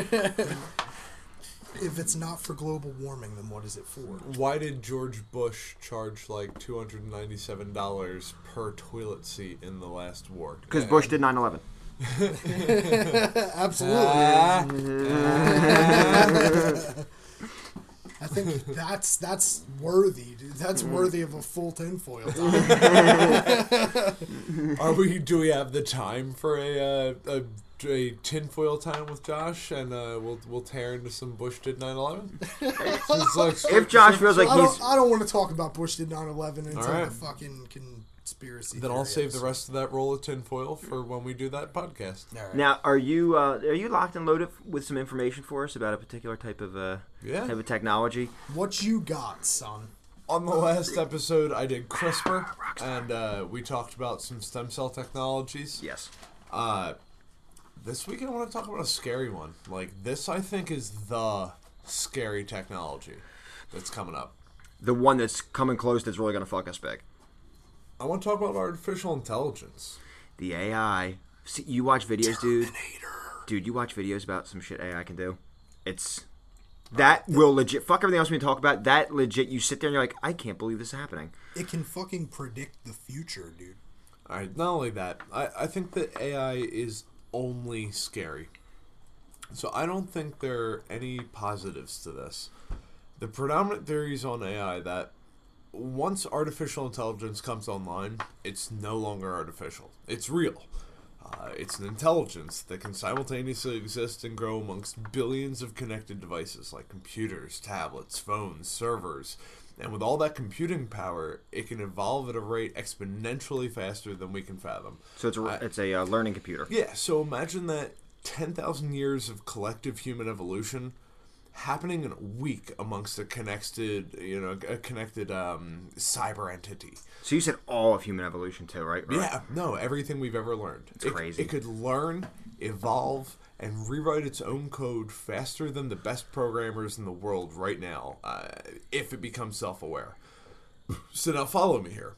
if it's not for global warming, then what is it for? Why did George Bush charge like two hundred and ninety-seven dollars per toilet seat in the last war? because Bush did 9/11. Absolutely. I think that's that's worthy, dude. That's worthy of a full tinfoil time. Are we? Do we have the time for a uh, a, a tinfoil time with Josh? And uh, we'll we'll tear into some Bush did 9/11. like If Josh feels like I he's don't, I don't want to talk about Bush did 9/11 until All right. the fucking conspiracy. then I'll save the rest of that roll of tinfoil for when we do that podcast. All right. now, are you uh, are you locked and loaded with some information for us about a particular type of uh, Yeah. type of technology? What you got, son? On the last episode, I did CRISPR, and uh, we talked about some stem cell technologies. Yes. Uh, this week, I want to talk about a scary one. Like this, I think is the scary technology that's coming up. The one that's coming close that's really gonna fuck us big. I want to talk about artificial intelligence. The AI. See, you watch videos, dude. Dude, you watch videos about some shit AI can do. It's That will legit fuck everything else we talk about. That legit, you sit there and you're like, I can't believe this is happening. It can fucking predict the future, dude. All right. Not only that, I, I think that AI is only scary. So I don't think there are any positives to this. The predominant theories on AI that once artificial intelligence comes online, it's no longer artificial. It's real. Uh, it's an intelligence that can simultaneously exist and grow amongst billions of connected devices like computers, tablets, phones, servers. And with all that computing power, it can evolve at a rate exponentially faster than we can fathom. So it's a, it's a uh, learning computer. Yeah, so imagine that 10,000 years of collective human evolution happening in a week amongst a connected, you know, a connected um, cyber entity. So you said all of human evolution too, right? Right. Yeah, no, everything we've ever learned. It's crazy. It could learn, evolve, and rewrite its own code faster than the best programmers in the world right now, uh, if it becomes self aware. So now follow me here.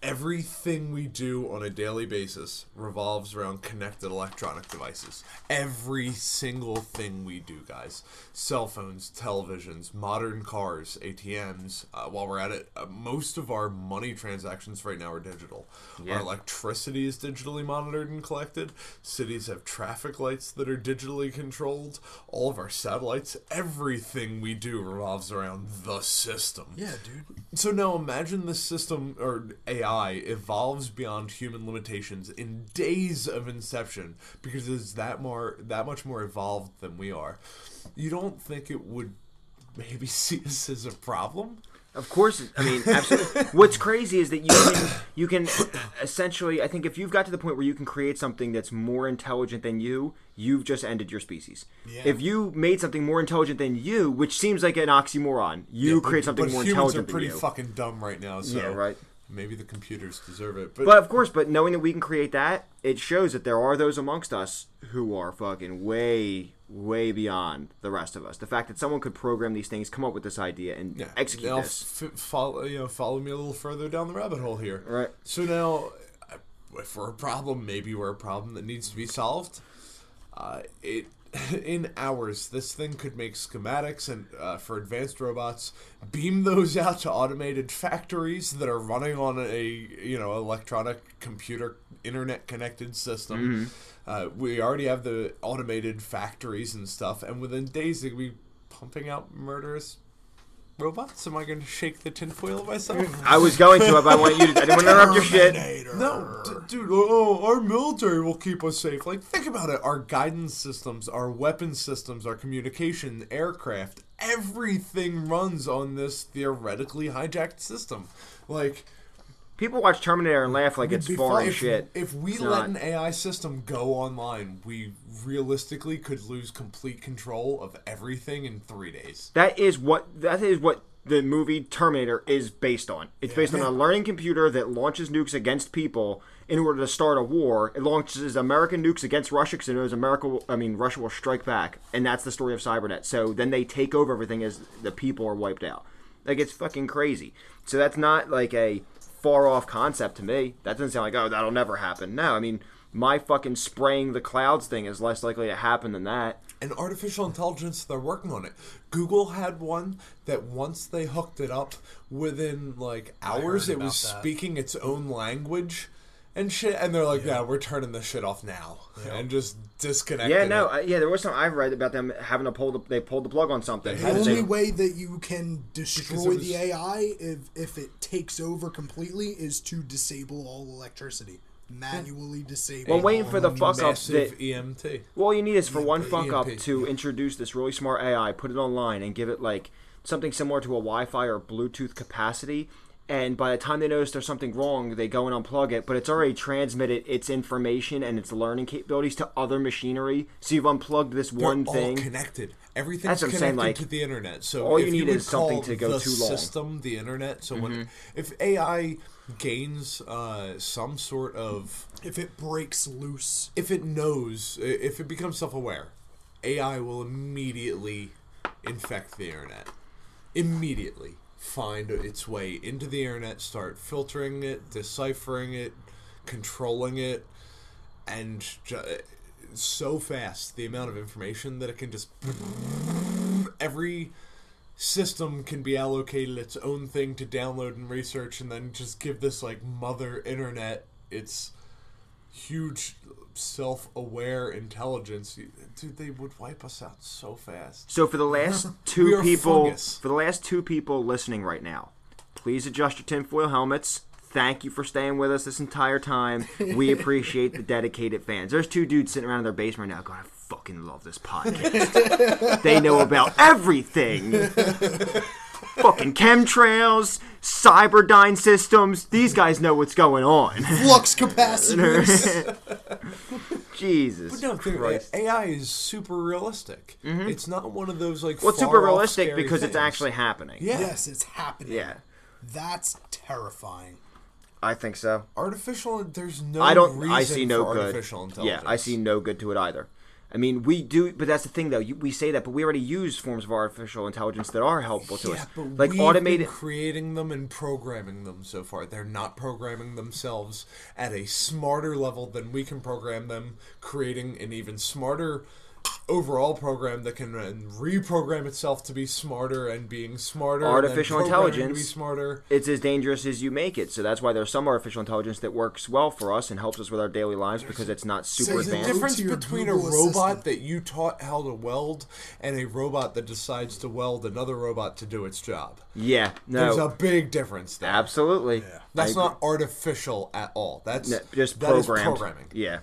Everything we do on a daily basis revolves around connected electronic devices. Every single thing we do, guys. Cell phones, televisions, modern cars, ATMs. Uh, while we're at it, uh, most of our money transactions right now are digital. Yeah. Our electricity is digitally monitored and collected. Cities have traffic lights that are digitally controlled. All of our satellites, everything we do revolves around the system. Yeah, dude. So now imagine the system or AI evolves beyond human limitations in days of inception because it's that more that much more evolved than we are. You don't think it would maybe see us as a problem? Of course, I mean, absolutely. What's crazy is that you can you can essentially, I think, if you've got to the point where you can create something that's more intelligent than you, you've just ended your species. Yeah. If you made something more intelligent than you, which seems like an oxymoron, you create something but more humans intelligent are pretty fucking dumb right now. So Yeah, right. Maybe the computers deserve it, but, But of course, but knowing that we can create that, it shows that there are those amongst us who are fucking way, way beyond the rest of us. The fact that someone could program these things, come up with this idea, and Yeah. execute now this. f- follow, you know, follow me a little further down the rabbit hole here. Right. So now, if we're a problem, maybe we're a problem that needs to be solved. Uh, it in hours, this thing could make schematics and uh, for advanced robots, beam those out to automated factories that are running on a you know electronic computer internet connected system. Uh, we already have the automated factories and stuff, and within days they could be pumping out murderous robots. Am I going to shake the tinfoil of myself? I was going to, but I want you to. I didn't want to interrupt your shit. No, d- dude. Oh, our military will keep us safe. Like, think about it. Our guidance systems, our weapon systems, our communication, aircraft, everything runs on this theoretically hijacked system. Like, People watch Terminator and laugh like it's foreign if, shit. If we It's let not. an AI system go online, we realistically could lose complete control of everything in three days. That is what that is what the movie Terminator is based on. It's based on a learning computer that launches nukes against people in order to start a war. It launches American nukes against Russia because it knows America. Will, I mean, Russia will strike back, and that's the story of Cybernet. So then they take over everything as the people are wiped out. Like it's fucking crazy. So that's not like a far off concept to me. That doesn't sound like oh that'll never happen. No, I mean my fucking spraying the clouds thing is less likely to happen than that. and artificial intelligence they're working on it google had one that once they hooked it up within like hours it was that. speaking its own language and shit and they're like yeah, we're turning this shit off now and just disconnecting Yeah, no, it. I, yeah, there was some I've read about them having to pull the they pulled the plug on something. The only say- way that you can destroy it the AI if if it takes over completely is to disable all electricity. Manually disable. Well, waiting for the fuck up massive that emt well, all you need is for one but fuck up to yeah. introduce this really smart AI, put it online, and give it like something similar to a Wi-Fi or Bluetooth capacity. And by the time they notice there's something wrong, they go and unplug it. But it's already transmitted its information and its learning capabilities to other machinery. So you've unplugged this They're one all thing. connected. Everything's That's what I'm connected saying, like, to the internet. So all you need would is something to go the too long. Mm-hmm. System, the internet. So when if AI gains uh, some sort of If it breaks loose, if it knows, if it becomes self aware, AI will immediately infect the internet. Immediately find its way into the internet, start filtering it, deciphering it, controlling it, and ju- so fast the amount of information that it can just every system can be allocated its own thing to download and research, and then just give this like mother internet. Its huge self-aware intelligence. Dude, they would wipe us out so fast. So for the last two people, fungus. for the last two people listening right now, please adjust your tinfoil helmets. Thank you for staying with us this entire time. We appreciate the dedicated fans. There's two dudes sitting around in their basement right now going, I fucking love this podcast. they know about everything. Fucking chemtrails, cyberdyne systems. These guys know what's going on. Flux capacitors. Jesus But no, think about. Christ. AI is super realistic. Mm-hmm. It's not one of those like. Well, it's super far-off, realistic scary because it's actually happening. Yeah. yes, it's happening. Yeah, That's terrifying. I think so. Artificial. There's no. I don't. Reason I see no good. Artificial Yeah. I see no good to it either. I mean, we do, but that's the thing, though. You, we say that, but we already use forms of artificial intelligence that are helpful to Yeah, us, but like automated. been creating them and programming them so far. They're not programming themselves at a smarter level than we can program them, creating an even smarter overall program that can reprogram itself to be smarter and being smarter. and then Artificial programming to intelligence. be smarter. It's as dangerous as you make it. So that's why there's some artificial intelligence that works well for us and helps us with our daily lives because it's not super There's a There's advanced. difference- difference to your between a robot Assistant. that you taught how to weld and a robot that decides to weld another robot to do its job. Yeah, no There's a big difference there. absolutely. That's I not artificial at all. That's No, just that is programmed. programming. Yeah,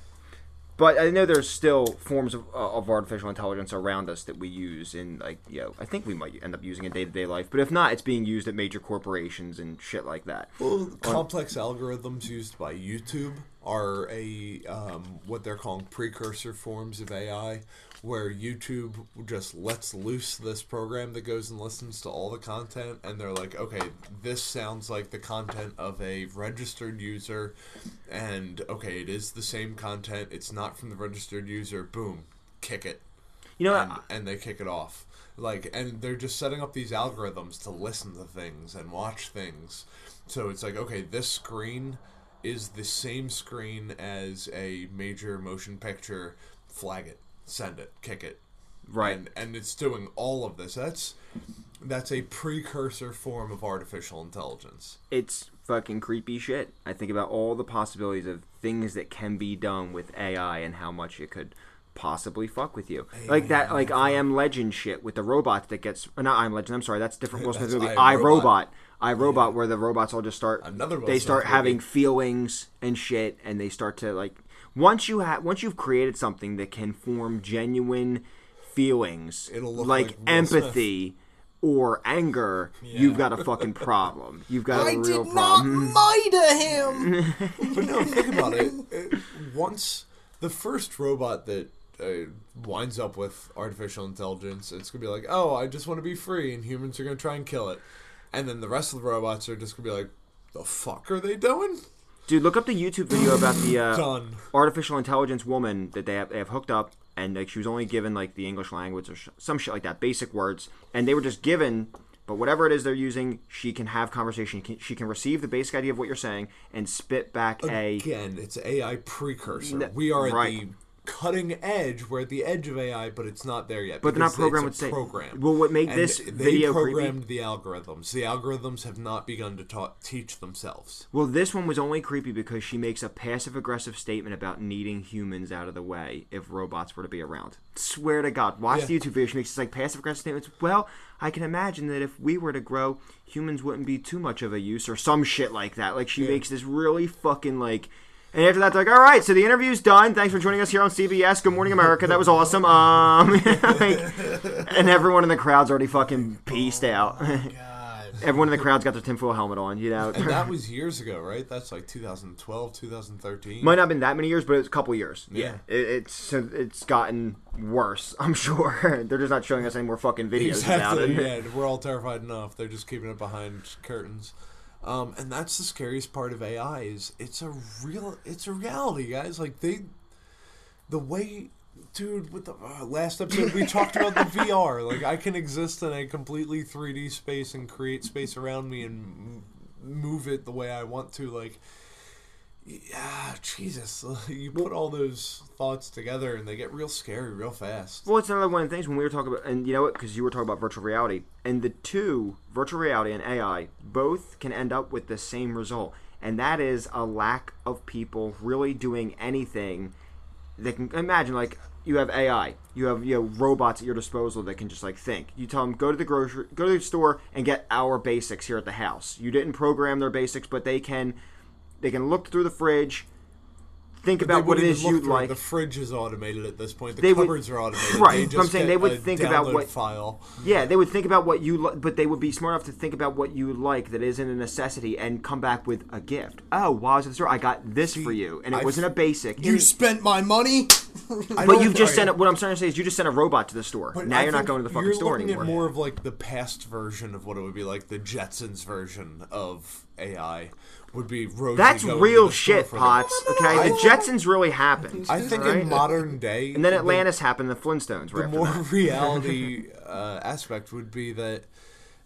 but I know there's still forms of, uh, of artificial intelligence around us that we use in like you know I think we might end up using in day to day life, but if not, it's being used at major corporations and shit like that. Well, complex algorithms used by YouTube are a um, what they're calling precursor forms of AI, where YouTube just lets loose this program that goes and listens to all the content, and they're like, okay, this sounds like the content of a registered user, and okay, it is the same content. It's not from the registered user. Boom, kick it You know, and, I- and they kick it off. Like, and they're just setting up these algorithms to listen to things and watch things. So it's like, okay, this screen is the same screen as a major motion picture. Flag it, send it, kick it, Right. And, and it's doing all of this. That's that's a precursor form of artificial intelligence. it's fucking creepy shit. I think about all the possibilities of things that can be done with AI and how much it could possibly fuck with you. like that, like I Am Legend shit with the robot that gets. Not I Am Legend. I'm sorry, that's different. Will Smith movie. I Robot. Robot. I Robot, where the robots all just start. Another Will They Smith start movie. having feelings and shit, and they start to like. Once you have, once you've created something that can form genuine feelings, It'll look like, like Will Smith. empathy. Or anger, you've got a fucking problem. You've got a I real problem. I did not problem. miter him. But no, think about it. Uh, Once the first robot that uh, winds up with artificial intelligence, it's gonna be like, oh, I just want to be free, and humans are gonna try and kill it, and then the rest of the robots are just gonna be like, the fuck are they doing? Dude, look up the YouTube video about the uh, artificial intelligence woman that they have, they have hooked up, and like she was only given like the English language or sh- some shit like that, basic words, and they were just given. But whatever it is they're using, she can have conversation. Can- She can receive the basic idea of what you're saying and spit back a. Again, it's AI precursor. N- we are at the cutting edge. We're at the edge of AI, but it's not there yet. But they're not programmed with program. Well, what make And this they video creepy- programmed the algorithms. The algorithms have not begun to ta- teach themselves. Well, this one was only creepy because she makes a passive aggressive statement about needing humans out of the way if robots were to be around. Swear to God, watch Yeah. the YouTube video. She makes this like passive aggressive statements. Well, I can imagine that if we were to grow, humans wouldn't be too much of a use or some shit like that. Like she Yeah. makes this really fucking like. And after that, they're like, all right, so the interview's done. Thanks for joining us here on CBS. Good Morning America. That was awesome. Um, like, and everyone in the crowd's already fucking pieced out. God. everyone in the crowd's got their tinfoil helmet on, you know. And that was years ago, right? That's like 2012, 2013. Might not have been that many years, but it's a couple years. Yeah. It, it's it's gotten worse. I'm sure they're just not showing us any more fucking videos about exactly. it. Yeah, we're all terrified enough. They're just keeping it behind curtains. Um, and that's the scariest part of AI is it's a real, it's a reality, guys. Like they, the way, dude, with the uh, last episode we talked about the VR. Like I can exist in a completely 3D space and create space around me and m- move it the way I want to. Like Yeah, Jesus. You put all those thoughts together and they get real scary real fast. Well, it's another one of the things when we were talking about, and you know what? Because you were talking about virtual reality, and the two, virtual reality and AI, both can end up with the same result, and that is a lack of people really doing anything. They can imagine like you have AI, you have you know robots at your disposal that can just like think. You tell them go to the grocery, go to the store and get our basics here at the house. You didn't program their basics, but they can, they can look through the fridge, think They about what it is you'd like. The fridge is automated at this point. The They would- cupboards are automated. Right, They but I'm saying they would a think about what- file. Yeah, they would think about what you, li- but they would be smart enough to think about what you like that isn't a necessity and come back with a gift. Oh, while I was at the store, I got this for you, and it I wasn't a basic. You And- spent my money. But don't- you just sent it. What I'm trying to say is, you just sent a robot to the store. But now I you're not going to the fucking you're store anymore. At more of like the past version of what it would be like. The Jetsons version of AI would be Rosie That's real the store shit, for them. Potts. Okay, I the think- Jetsons really happened. I think right? in modern day, and then the- Atlantis happened. The Flintstones. Right the more that. reality uh, aspect would be that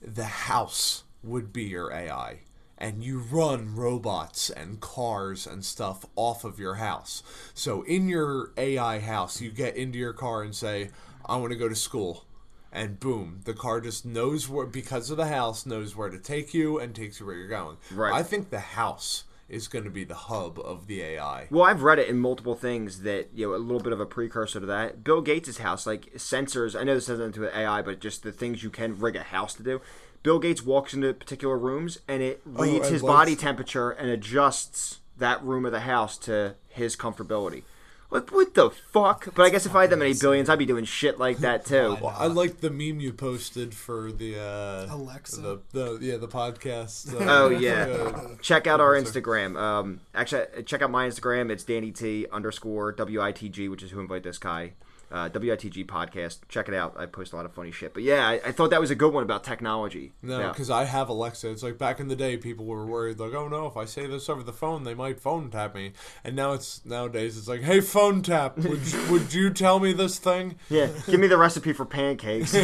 the house would be your AI. And you run robots and cars and stuff off of your house. So in your AI house, you get into your car and say, I want to go to school. And boom, the car just knows where, because of the house, knows where to take you and takes you where you're going. Right. I think the house is going to be the hub of the AI. Well, I've read it in multiple things that you know a little bit of a precursor to that. Bill Gates' house, like sensors. I know this has nothing to do with AI, but just the things you can rig a house to do. Bill Gates walks into particular rooms and it oh, reads and his body temperature and adjusts that room of the house to his comfortability. Like what the fuck? But I guess if I had that many billions, I'd be doing shit like that too. Well, I like the meme you posted for the uh, Alexa. the, the yeah the podcast. Uh, Oh yeah, uh, check out our Instagram. Um, actually, check out my Instagram. It's Danny T underscore WITG, which is who invite this guy. Uh, WITG podcast. Check it out. I post a lot of funny shit. But yeah, I, I thought that was a good one about technology. no, Yeah. because I have Alexa. It's like back in the day, people were worried like, oh no, if I say this over the phone, they might phone tap me. And now it's nowadays it's like, hey, phone tap, would you, would you tell me this thing? yeah, give me the recipe for pancakes.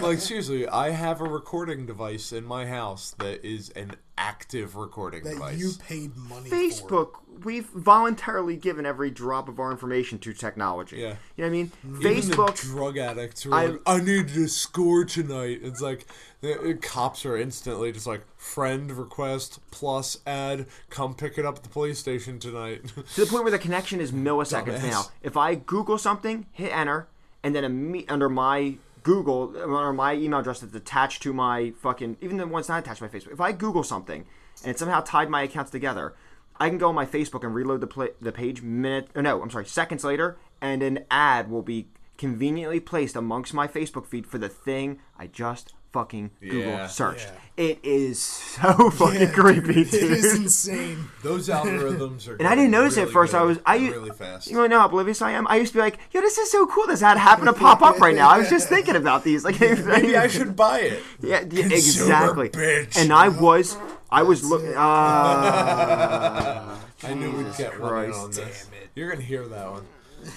Like seriously, I have a recording device in my house that is an active recording that device. you paid money for. Facebook, we've voluntarily given every drop of our information to technology. Yeah. You know what I mean? Even Facebook. the drug addicts who are I- like, I need to score tonight. It's like the the cops are instantly just like friend request plus ad. Come pick it up at the police station tonight. to the point where the connection is milliseconds Dumbass. now. If I Google something, hit enter, and then imme- under my Google or my email address that's attached to my fucking even the one's not attached to my Facebook. If I Google something and it somehow tied my accounts together, I can go on my Facebook and reload the the page minute. Or no, I'm sorry, seconds later, and an ad will be conveniently placed amongst my Facebook feed for the thing I just fucking Google Yeah. searched. Yeah. It is so fucking Yeah, creepy, dude, dude. It is insane. Those algorithms are. And I didn't notice it really at first. good, I was I really fast. You want know how oblivious I am? I used to be like, "Yo, this is so cool. This ad happened to pop up right now." I was just thinking about these. Like, Maybe I should buy it. Yeah, yeah, exactly. bitch. And I was, I was looking. Uh, I knew we'd get one on this. Damn it. You're gonna hear that one.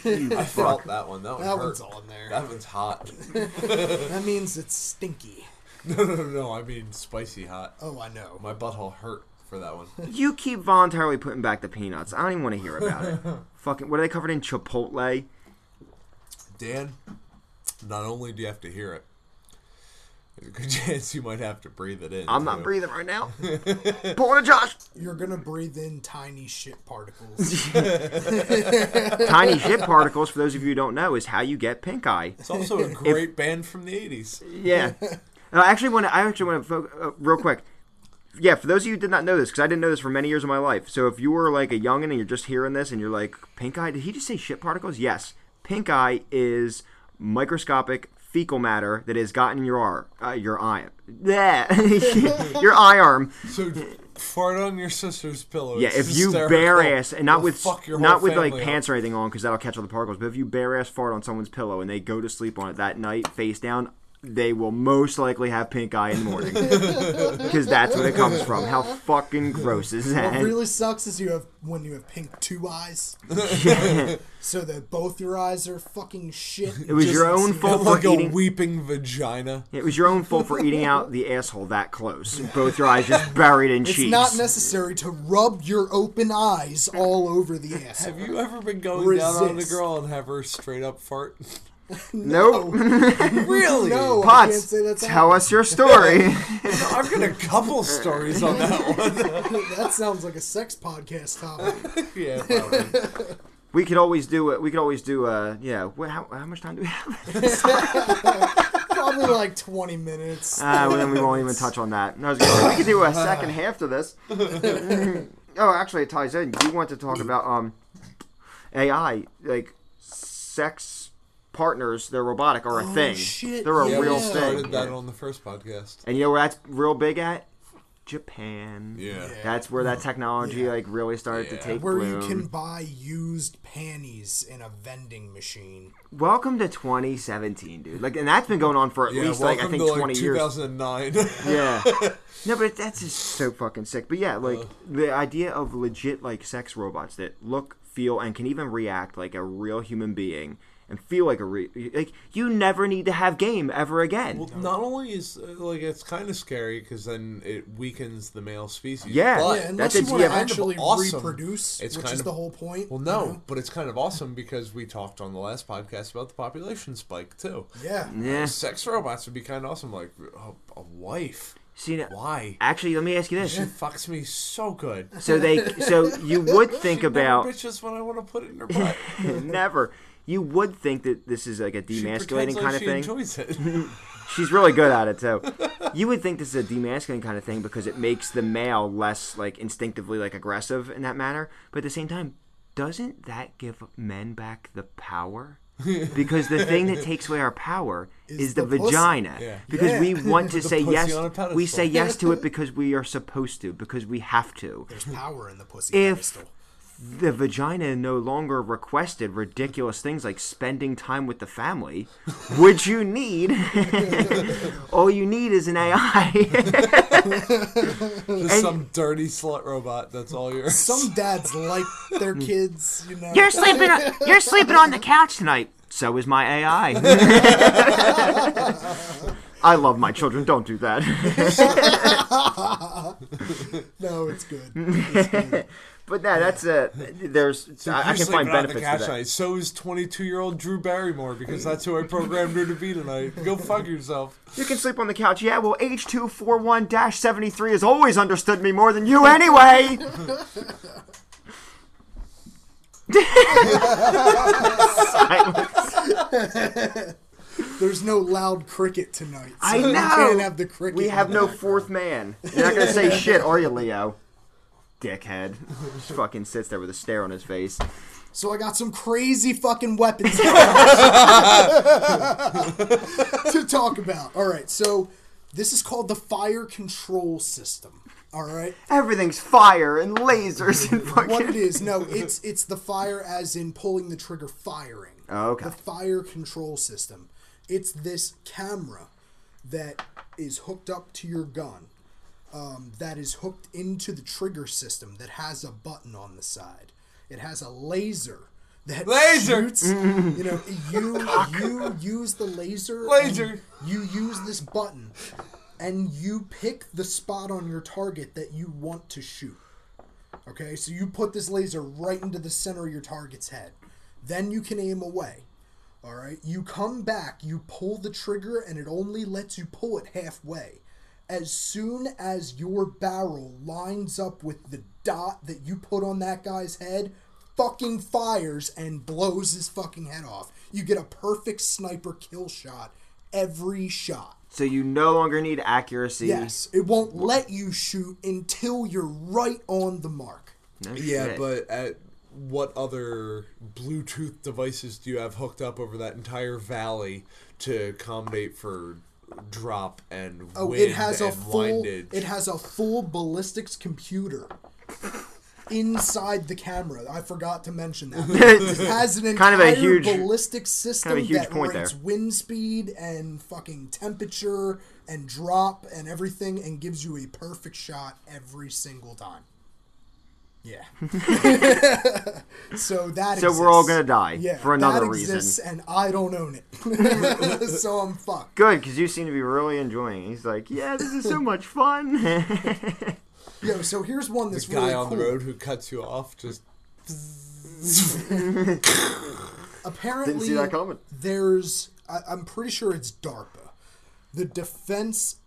I felt that one. That one That hurt. one's on there. That one's hot. That means it's stinky. No, no, no, no. I mean spicy hot. Oh, I know. My butthole hurt for that one. you keep voluntarily putting back the peanuts. I don't even want to hear about it. Fucking, what are they covered in? Chipotle. Dan, not only do you have to hear it, there's a good chance you might have to breathe it in. I'm not too. breathing right now. Pull it, Josh. You're gonna breathe in tiny shit particles. Tiny shit particles. For those of you who don't know, is how you get pink eye. It's also a great band from the 80s. Yeah. Uh, I actually want to. I actually want to fo- uh, real quick. Yeah, for those of you who did not know this, because I didn't know this for many years of my life. So if you were like a youngin and you're just hearing this and you're like, pink eye, did he just say shit particles? Yes. Pink eye is microscopic fecal matter that has gotten in your arm, uh, your eye, your eye arm. So fart on your sister's pillow. Yeah, if you bare ass and not with not with like up. pants or anything on, because that'll catch all the particles. But if you bare ass fart on someone's pillow and they go to sleep on it that night face down, they will most likely have pink eye in the morning because that's what it comes from. How fucking gross is that? What really sucks is you have when you have pink two eyes, so that both your eyes are fucking shit. It was your own Just- fault like for a eating. weeping vagina. It was your own fault for eating out the asshole that close. Both your eyes just buried in It's cheese. not necessary to rub your open eyes all over the ass. Have you ever been going down on a girl and have her straight up fart? nope. really? No, I can't Potts, say that's tell us your story. I've got a couple stories on that one. that sounds like a sex podcast topic. yeah, probably. we could always do it. We could always do. Uh, yeah. What, how, how much time do we have? Probably like twenty minutes. Uh, well, then we won't even touch on that. I was gonna we could do a second half to this. oh, actually, it ties in. You want to talk about um, AI, like sex partners. They're robotic are a Oh, thing. shit, They're a Yeah, real we thing. started that on the first podcast. And you know where that's real big at? Japan. Yeah. That's where that technology Yeah. like really started to Yeah. take Where bloom. you can buy used panties in a vending machine. Welcome to 2017, dude. Like, and that's been going on for at Yeah, least like I think to like 20 years. 2009. Yeah. no, but that's just so fucking sick. But yeah, like Uh. the idea of legit like sex robots that look, feel, and can even react like a real human being and feel like a re- like you never need to have game ever again. well, not only is uh, like it's kind of scary because then it weakens the male species. Yeah. but yeah, unless that's you a- want yeah, to kind of actually awesome. reproduce, It's which kind is of- the whole point. Well, you no, know? but it's kind of awesome because we talked on the last podcast about the population spike too. Yeah. yeah. Sex robots would be kind of awesome. Like a, a wife. See, now, Why? actually, let me ask you this. She fucks me so good. So they, so you would think She never about bitches when I want to put it in her butt. never. You would think that this is like a demasculating pretends like kind of she thing. enjoys it. She's really good at it too. You would think this is a demasculating kind of thing because it makes the male less like instinctively like aggressive in that manner. But at the same time, doesn't that give men back the power? Because the thing that takes away our power is, the, the vagina. Yeah. Because Yeah. we want to say yes. on a pedestal. We say yes to it because we are supposed to. Because we have to. There's power in the pussy If- pedestal. The vagina no longer requested ridiculous things like spending time with the family, which you need. All you need is an AI. Just some dirty slut robot. That's all you're. Some dads like their kids, you know. you're sleeping. You're sleeping on the couch tonight. So is my AI. I love my children. Don't do that. No, it's good. It's good. But no, that's a. There's. I, I can find on benefits the to couch that. tonight. So is 22 year old Drew Barrymore because that's who I programmed her to be tonight. Go fuck yourself. You can sleep on the couch. Yeah, well, H241-73 has always understood me more than you anyway. Silence. There's no loud cricket tonight. So I You know. can't have the cricket. We have no fourth man. You're not gonna say shit, are you, Leo? Dickhead. Just fucking sits there with a stare on his face. So I got some crazy fucking weapons to talk about. All right, so this is called the fire control system. All right, Everything's fire and lasers and fucking. what it is? No, it's it's the fire as in pulling the trigger, firing. Oh, okay. The fire control system. It's this camera that is hooked up to your gun. Um, that is hooked into the trigger system that has a button on the side. It has a laser that Laser! shoots. You know, you you use the laser. Laser! You use this button, and you pick the spot on your target that you want to shoot. Okay, so you put this laser right into the center of your target's head. Then you can aim away. All right, you come back, you pull the trigger, and it only lets you pull it halfway. As soon as your barrel lines up with the dot that you put on that guy's head, fucking fires and blows his fucking head off. You get a perfect sniper kill shot every shot. So you no longer need accuracy. Yes, it won't let you shoot until you're right on the mark. No Yeah, shit. but at what other Bluetooth devices do you have hooked up over that entire valley to accommodate for drop and Oh, wind it has a and full windage? it has a full ballistics computer inside the camera. I forgot to mention that. It has an Kind of a entire huge- ballistic system kind of a huge that point rates there. wind speed and fucking temperature and drop and everything, and gives you a perfect shot every single time. Yeah. so that. So we're all gonna die Yeah, for another that reason. exists, and I don't own it, so I'm fucked. Good, because you seem to be really enjoying. it. He's like, yeah, this is so much fun. Yo, so here's one that's The guy really on cool. the road who cuts you off just Apparently, Didn't see that coming. there's I, I'm pretty sure it's DARPA, the Defense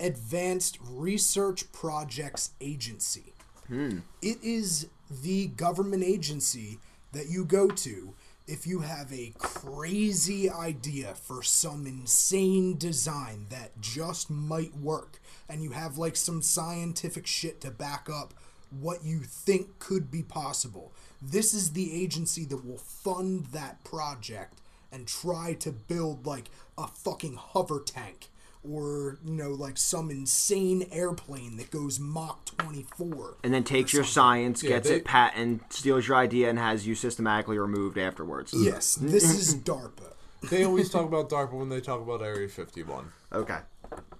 Advanced Research Projects Agency. Hmm. It is the government agency that you go to if you have a crazy idea for some insane design that just might work and you have like some scientific shit to back up what you think could be possible. This is the agency that will fund that project and try to build like a fucking hover tank or you know like some insane airplane that goes Mach 24. and then takes your science, Yeah, gets they- it patent, steals your idea, and has you systematically removed afterwards. Yes, this is DARPA. They always talk about DARPA when they talk about Area 51. Okay.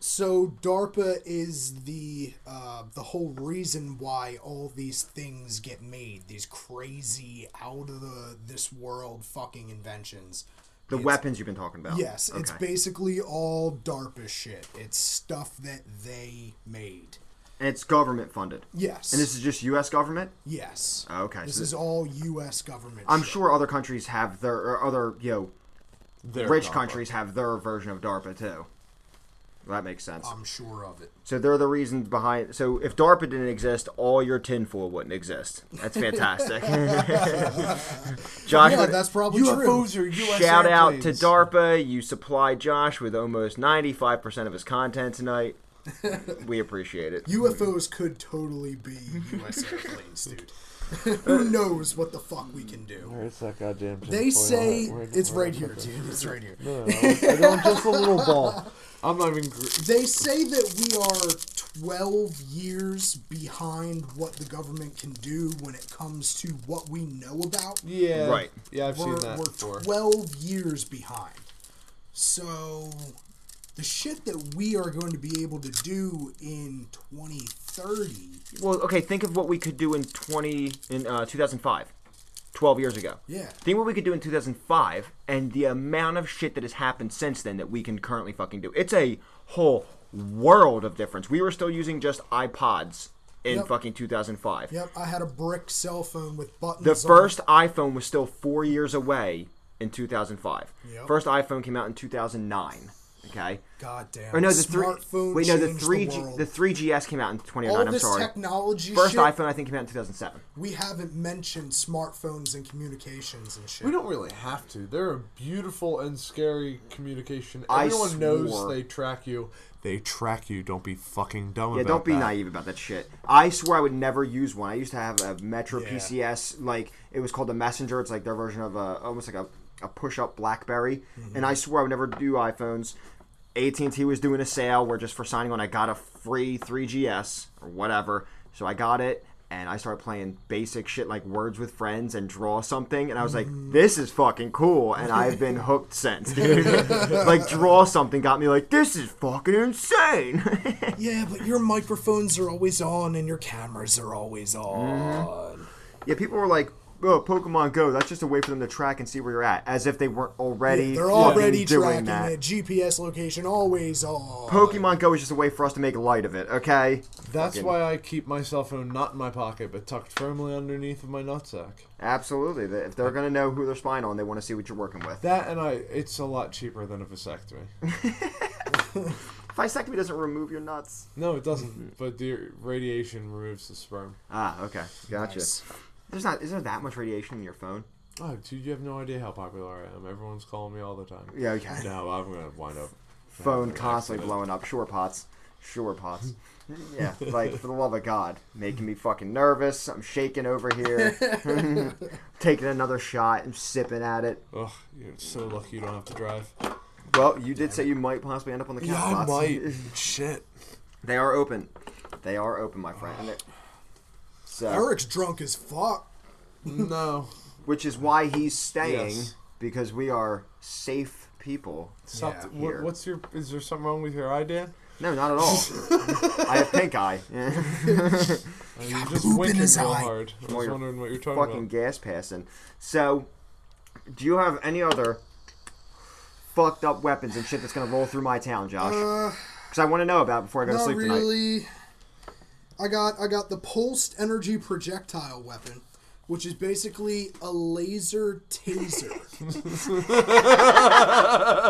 So DARPA is the uh, the whole reason why all these things get made. These crazy out of the this world fucking inventions. The It's- weapons you've been talking about. Yes, it's basically all DARPA shit. It's stuff that they made. And it's government funded. Yes. And this is just U.S. government. yes. Okay, This so is all U.S. government. I'm shit. sure other countries have their or other you know Their rich DARPA. countries have their version of DARPA too. That makes sense. I'm sure of it. So they're the reasons behind. So if DARPA didn't exist, all your tinfoil wouldn't exist. That's fantastic. Josh, Yeah, would- that's probably true. UFOs are US shout out to. DARPA. You supplied Josh with almost 95% of his content tonight. We appreciate it. UFOs could totally be U.S. airplanes, dude. Who knows what the fuck we can do? Where's that goddamn They say it's right here, dude. It's right here. I don't just a little ball. I'm not even. Gr- They say that we are 12 years behind what the government can do when it comes to what we know about. yeah. Right. Yeah, I've We're, seen that we're before. 12 years behind. So, the shit that we are going to be able to do in 2030. Well, okay, think of what we could do in 20 in uh, 2005. 12 years ago. Yeah. Think what we could do in 2005 and the amount of shit that has happened since then that we can currently fucking do. It's a whole world of difference. We were still using just iPods in Yep. fucking 2005. Yep, I had a brick cell phone with buttons. The on first iPhone was still 4 years away in 2005. Yep. First iPhone came out in 2009. Okay. God damn. Or no, the three. Wait, no, the three the G, the 3GS came out in 2009. All I'm this sorry. technology First shit, iPhone I think came out in 2007. we haven't mentioned smartphones and communications and shit. We don't really have to. They're a beautiful and scary communication. I Everyone knows they track you. They track you. Don't be fucking dumb Yeah, about don't be that. naive about that shit. I swear I would never use one. I used to have a Metro Yeah. PCS, like it was called the Messenger. It's like their version of a almost like a, a push up BlackBerry. Mm-hmm. And I swear I would never do iPhones. AT and T was doing a sale where just for signing on, I got a free 3GS or whatever. So I got it. And I started playing basic shit like Words with Friends and Draw Something, and I was like, Mm-hmm. "This is fucking cool," and I've been hooked since. dude. like Draw Something got me like, "This is fucking insane." Yeah, but your microphones are always on and your cameras are always on. Yeah, people were like, "Oh, Pokemon Go. That's just a way for them to track and see where you're at," as if they weren't already. They're already doing tracking that. it. GPS location always on. Pokemon Go is just a way for us to make light of it. Okay. That's Fucking- why I keep my cell phone not in my pocket, but tucked firmly underneath of my nutsack. Absolutely. They- If they're gonna know who they're spying on, they want to see what you're working with. That and I, it's a lot cheaper than a vasectomy. Vasectomy doesn't remove your nuts. No, it doesn't. But the radiation removes the sperm. Ah, okay, gotcha. Nice. There's not. Is there that much radiation in your phone? Oh, dude, you have no idea how popular I am. Everyone's calling me all the time. Yeah, okay. No, I'm gonna wind up. Phone constantly accident. blowing up. Sure Potts. Sure Potts. Yeah, like for the love of God, making me fucking nervous. I'm shaking over here, taking another shot and sipping at it. Ugh, you're so lucky you don't have to drive. Well, you did say you might possibly end up on the couch. Yeah, I might. Shit. They are open. They are open, my friend. And they're- So, Eric's drunk as fuck. No. which is why he's staying Yes. because we are safe people. Stop. Yeah. Here. what, what's your? Is there something wrong with your eye, Dan? No, not at all. I have pink eye. Uh, you're just poop in winking his real eye. hard. I Well, was you're wondering what you're talking about. fucking about. gas passing. So, do you have any other fucked up weapons and shit that's gonna roll through my town, Josh? Uh, Because I want to know about it before I go to not sleep tonight. I got I got the pulsed energy projectile weapon, which is basically a laser taser.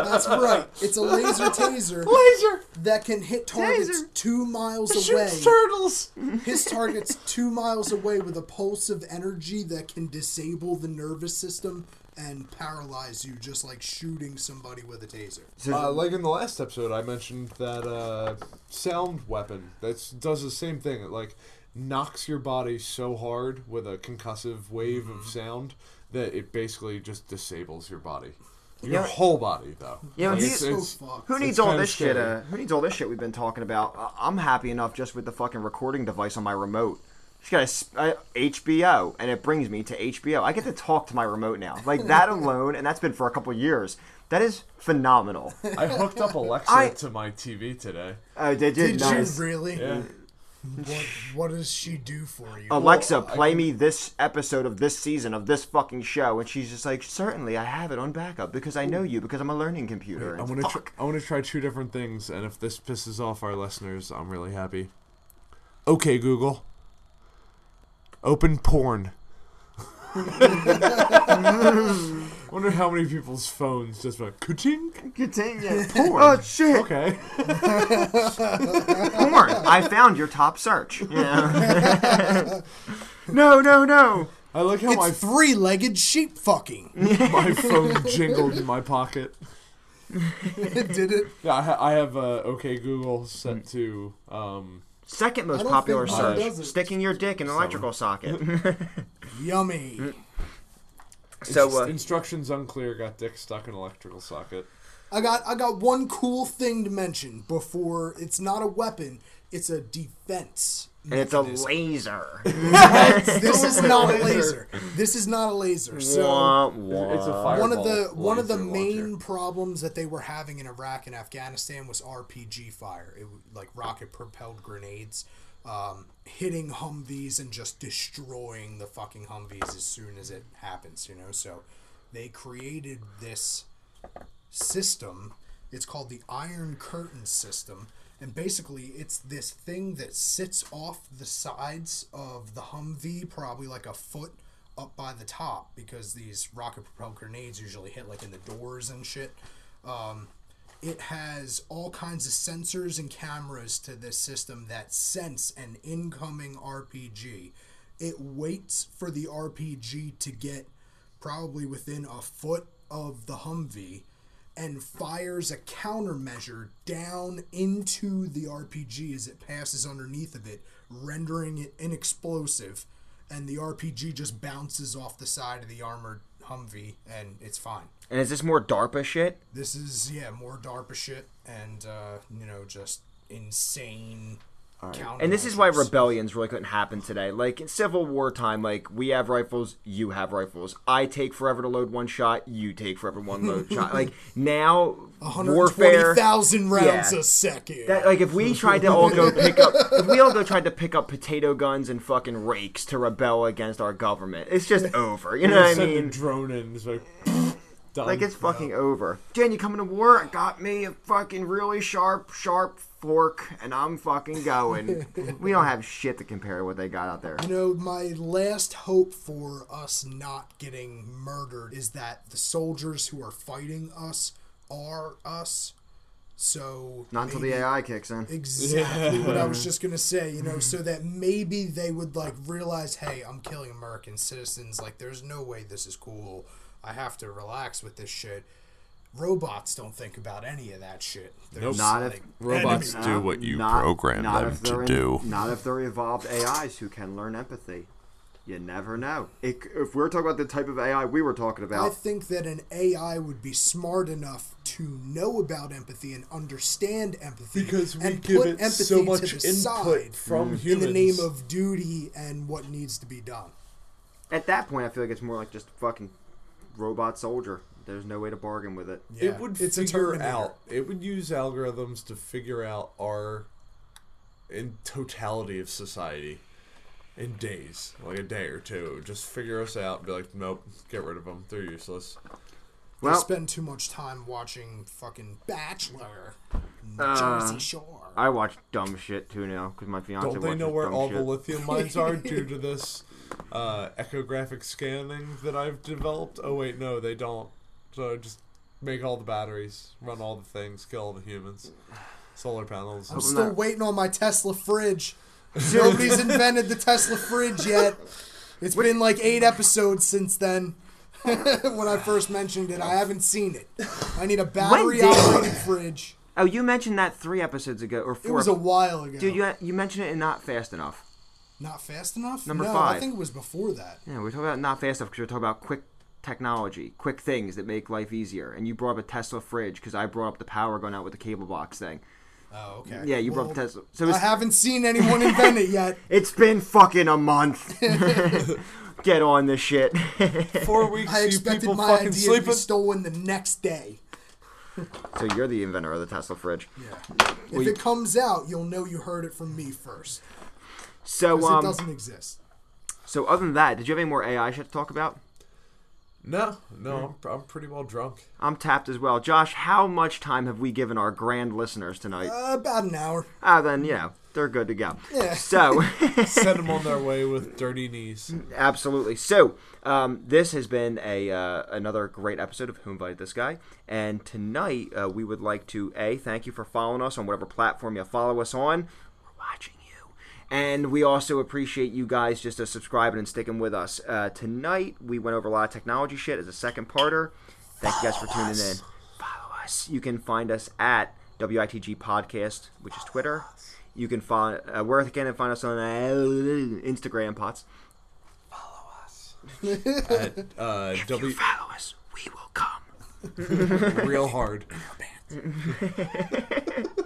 That's right. It's a laser taser Laser that can hit targets two miles away. shoots turtles. His target's two miles away with a pulse of energy that can disable the nervous system and paralyze you, just like shooting somebody with a taser. Uh, like in the last episode, I mentioned that uh, sound weapon that does the same thing. It like knocks your body so hard with a concussive wave Mm-hmm. of sound that it basically just disables your body. Your Yeah. whole body, though. Yeah, Like, he- it's, So it's- Who needs all this shit? Uh, who needs all this shit we've been talking about? I'm happy enough just with the fucking recording device on my remote. Just got a s- a uh, HBO, and it brings me to HBO. I get to talk to my remote now. Like that alone, and that's been for a couple years. That is phenomenal. I hooked up Alexa I- to my TV today. Oh, did you? Did Nice. you really? Yeah. What, what does she do for you? Alexa, Well, play can- me this episode of this season of this fucking show, and she's just like, certainly, I have it on backup because I know you because I'm a learning computer. I And want to. Tr- I want to try two different things, and if this pisses off our listeners, I'm really happy. Okay, Google. Open porn. Wonder how many people's phones just went ka-ching. Continue. Porn. Oh shit. Okay. Porn. I found your top search. Yeah. no, no, no. I like how my it's three-legged sheep fucking. my phone jingled in my pocket. It did it? Yeah, I, ha- I have uh, OK Google set to um, Second most popular search: sticking your dick in an electrical socket. Yummy. so, uh, instructions unclear. Got dick stuck in electrical socket. I got I got one cool thing to mention before. It's not a weapon. It's a defense. And it's a mechanism. laser. This is not a Laser. laser. This is not a laser. So Wah, wah. It's a fire- one of the Fireball one of the main launcher. problems that they were having in Iraq and Afghanistan was RPG fire. It like rocket propelled grenades, um, hitting Humvees and just destroying the fucking Humvees as soon as it happens. You know, so they created this system. It's called the Iron Curtain system. And basically, it's this thing that sits off the sides of the Humvee, probably like a foot up by the top, because these rocket propelled grenades usually hit like in the doors and shit. Um, it has all kinds of sensors and cameras to this system that sense an incoming RPG. It waits for the RPG to get probably within a foot of the Humvee and fires a countermeasure down into the RPG as it passes underneath of it, rendering it inexplosive. And the RPG just bounces off the side of the armored Humvee, and it's fine. And is this more DARPA shit? This is yeah more DARPA shit, and uh, you know just insane. Countermeasures. And this is why rebellions really couldn't happen today. Like in Civil War time, like we have rifles, you have rifles. I take forever to load one shot, you take forever one load shot. Like now, warfare. 120,000 rounds Yeah. a second. That, like if we tried to all go pick up, if we all go tried to pick up potato guns and fucking rakes to rebel against our government, it's just over. You know what I mean? drone in. It's like, done. Like it's fucking over. Jan, you coming to war? I got me a fucking really sharp, sharp fork, and I'm fucking going. we don't have shit to compare to what they got out there. You know, my last hope for us not getting murdered is that the soldiers who are fighting us are us. So Not until the AI kicks in. Exactly what I was just gonna say, you know, mm-hmm. so that maybe they would like realize, hey, I'm killing American citizens. Like, there's no way this is cool. I have to relax with this shit. Robots don't think about any of that shit. They're Nope. Not if- like, Robots enemy. do what you Not- program not them to in- do. Not if they're evolved AIs who can learn empathy. You never know. It, if we're talking about the type of AI we were talking about, I think that an AI would be smart enough to know about empathy and understand empathy Because we and give put it empathy so to much the input side from in humans. the name of duty and what needs to be done. at that point, I feel like it's more like just fucking robot soldier. There's no way to bargain with it. Yeah, it would it's figure out. It would use algorithms to figure out our in totality of society in days, like a day or two. Would Just figure us out. And be like, nope, get rid of them. They're useless. They Well- spend too much time watching fucking Bachelor, Uh, Jersey Shore. I watch dumb shit too now because my fiance Don't they know where all shit. the lithium mines are due to this uh, echographic scanning that I've developed? Oh wait, no, they don't. So just make all the batteries, run all the things, kill all the humans. Solar panels. I'm still that. waiting on my Tesla fridge. Nobody's invented the Tesla fridge yet. It's been like eight episodes since then. when I first mentioned it, I haven't seen it. I need a battery-operated fridge. Oh, you mentioned that three episodes ago or It four. was a while ago. Dude, you you mentioned it and not fast enough. Not fast enough? Number no, I think it was before that. Yeah, we're talking about not fast enough because we're talking about quick technology, quick things that make life easier. And you brought up a Tesla fridge because I brought up the power going out with the cable box thing. Oh, okay. Yeah, you brought Well, up Tesla. So I haven't seen anyone invent it yet. it's been fucking a month. Get on this shit. Four weeks, I expected my fucking idea to be stolen the next day. so you're the inventor of the Tesla fridge. Yeah. If you- it comes out, you'll know you heard it from me first. So Because it um, doesn't exist. so other than that, did you have any more AI shit to talk about? No, no, I'm, I'm pretty well drunk. I'm tapped as well. Josh, how much time have we given our grand listeners tonight? Uh, about an hour. Ah, then you know they're good to go. Yeah. So. Send them on their way with dirty knees. Absolutely. So, um, this has been a uh, another great episode of Who Invited This Guy, and tonight uh, we would like to a thank you for following us on whatever platform you follow us on. We're watching you, and we also appreciate you guys just uh, subscribing and sticking with us. Uh, tonight we went over a lot of technology shit as a second parter. Thank you guys for tuning in. Follow us. You can find us at WITG Podcast, which is Twitter. You can find uh, where can I find us on uh, Instagram, Potts. Follow us. At uh, W follow us, we will come. real hard.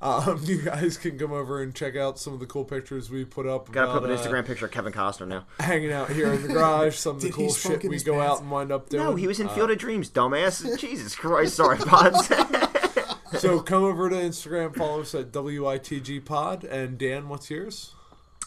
um, you guys can come over and check out some of the cool pictures we put up. Gotta put up an about, uh, Instagram picture of Kevin Costner now. hanging out here in the garage. Some of the cool shit we go pants? out and wind up doing. No, he was in Uh, Field of Dreams, dumbass. Jesus Christ, sorry, Potts. So come over to Instagram, follow us at WITG Pod. And Dan, what's yours?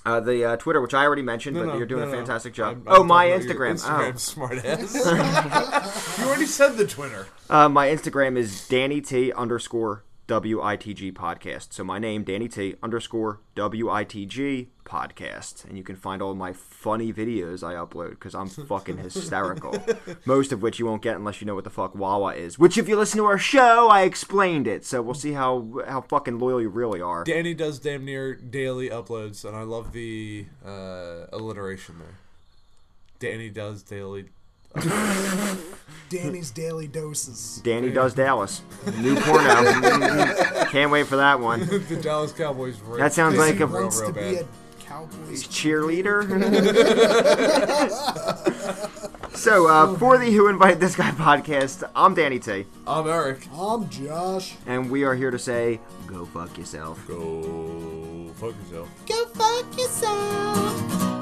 uh, the uh, Twitter, which I already mentioned, No, but no, you're doing no, a no. fantastic job. I'm- oh, I'm my talking about your Instagram. Instagram, smartass. you already said the Twitter. Oh. Uh, my Instagram is Danny T underscore WITG podcast. So my name, Danny T underscore WITG podcast. And you can find all my funny videos I upload because I'm fucking hysterical. Most of which you won't get unless you know what the fuck Wawa is. Which, if you listen to our show, I explained it. So we'll see how, how fucking loyal you really are. Danny does damn near daily uploads, and I love the uh, alliteration there. Danny does daily. Danny's Daily Doses. Danny Does Dallas. New porno. Can't wait for that one. the Dallas Cowboys. Real, That sounds like a- real, Wants real to be bad. a Cowboys. Cheerleader. so, uh, for the Who Invited This Guy podcast, I'm Danny T. I'm Eric. I'm Josh. And we are here to say, go fuck yourself. Go fuck yourself. Go fuck yourself.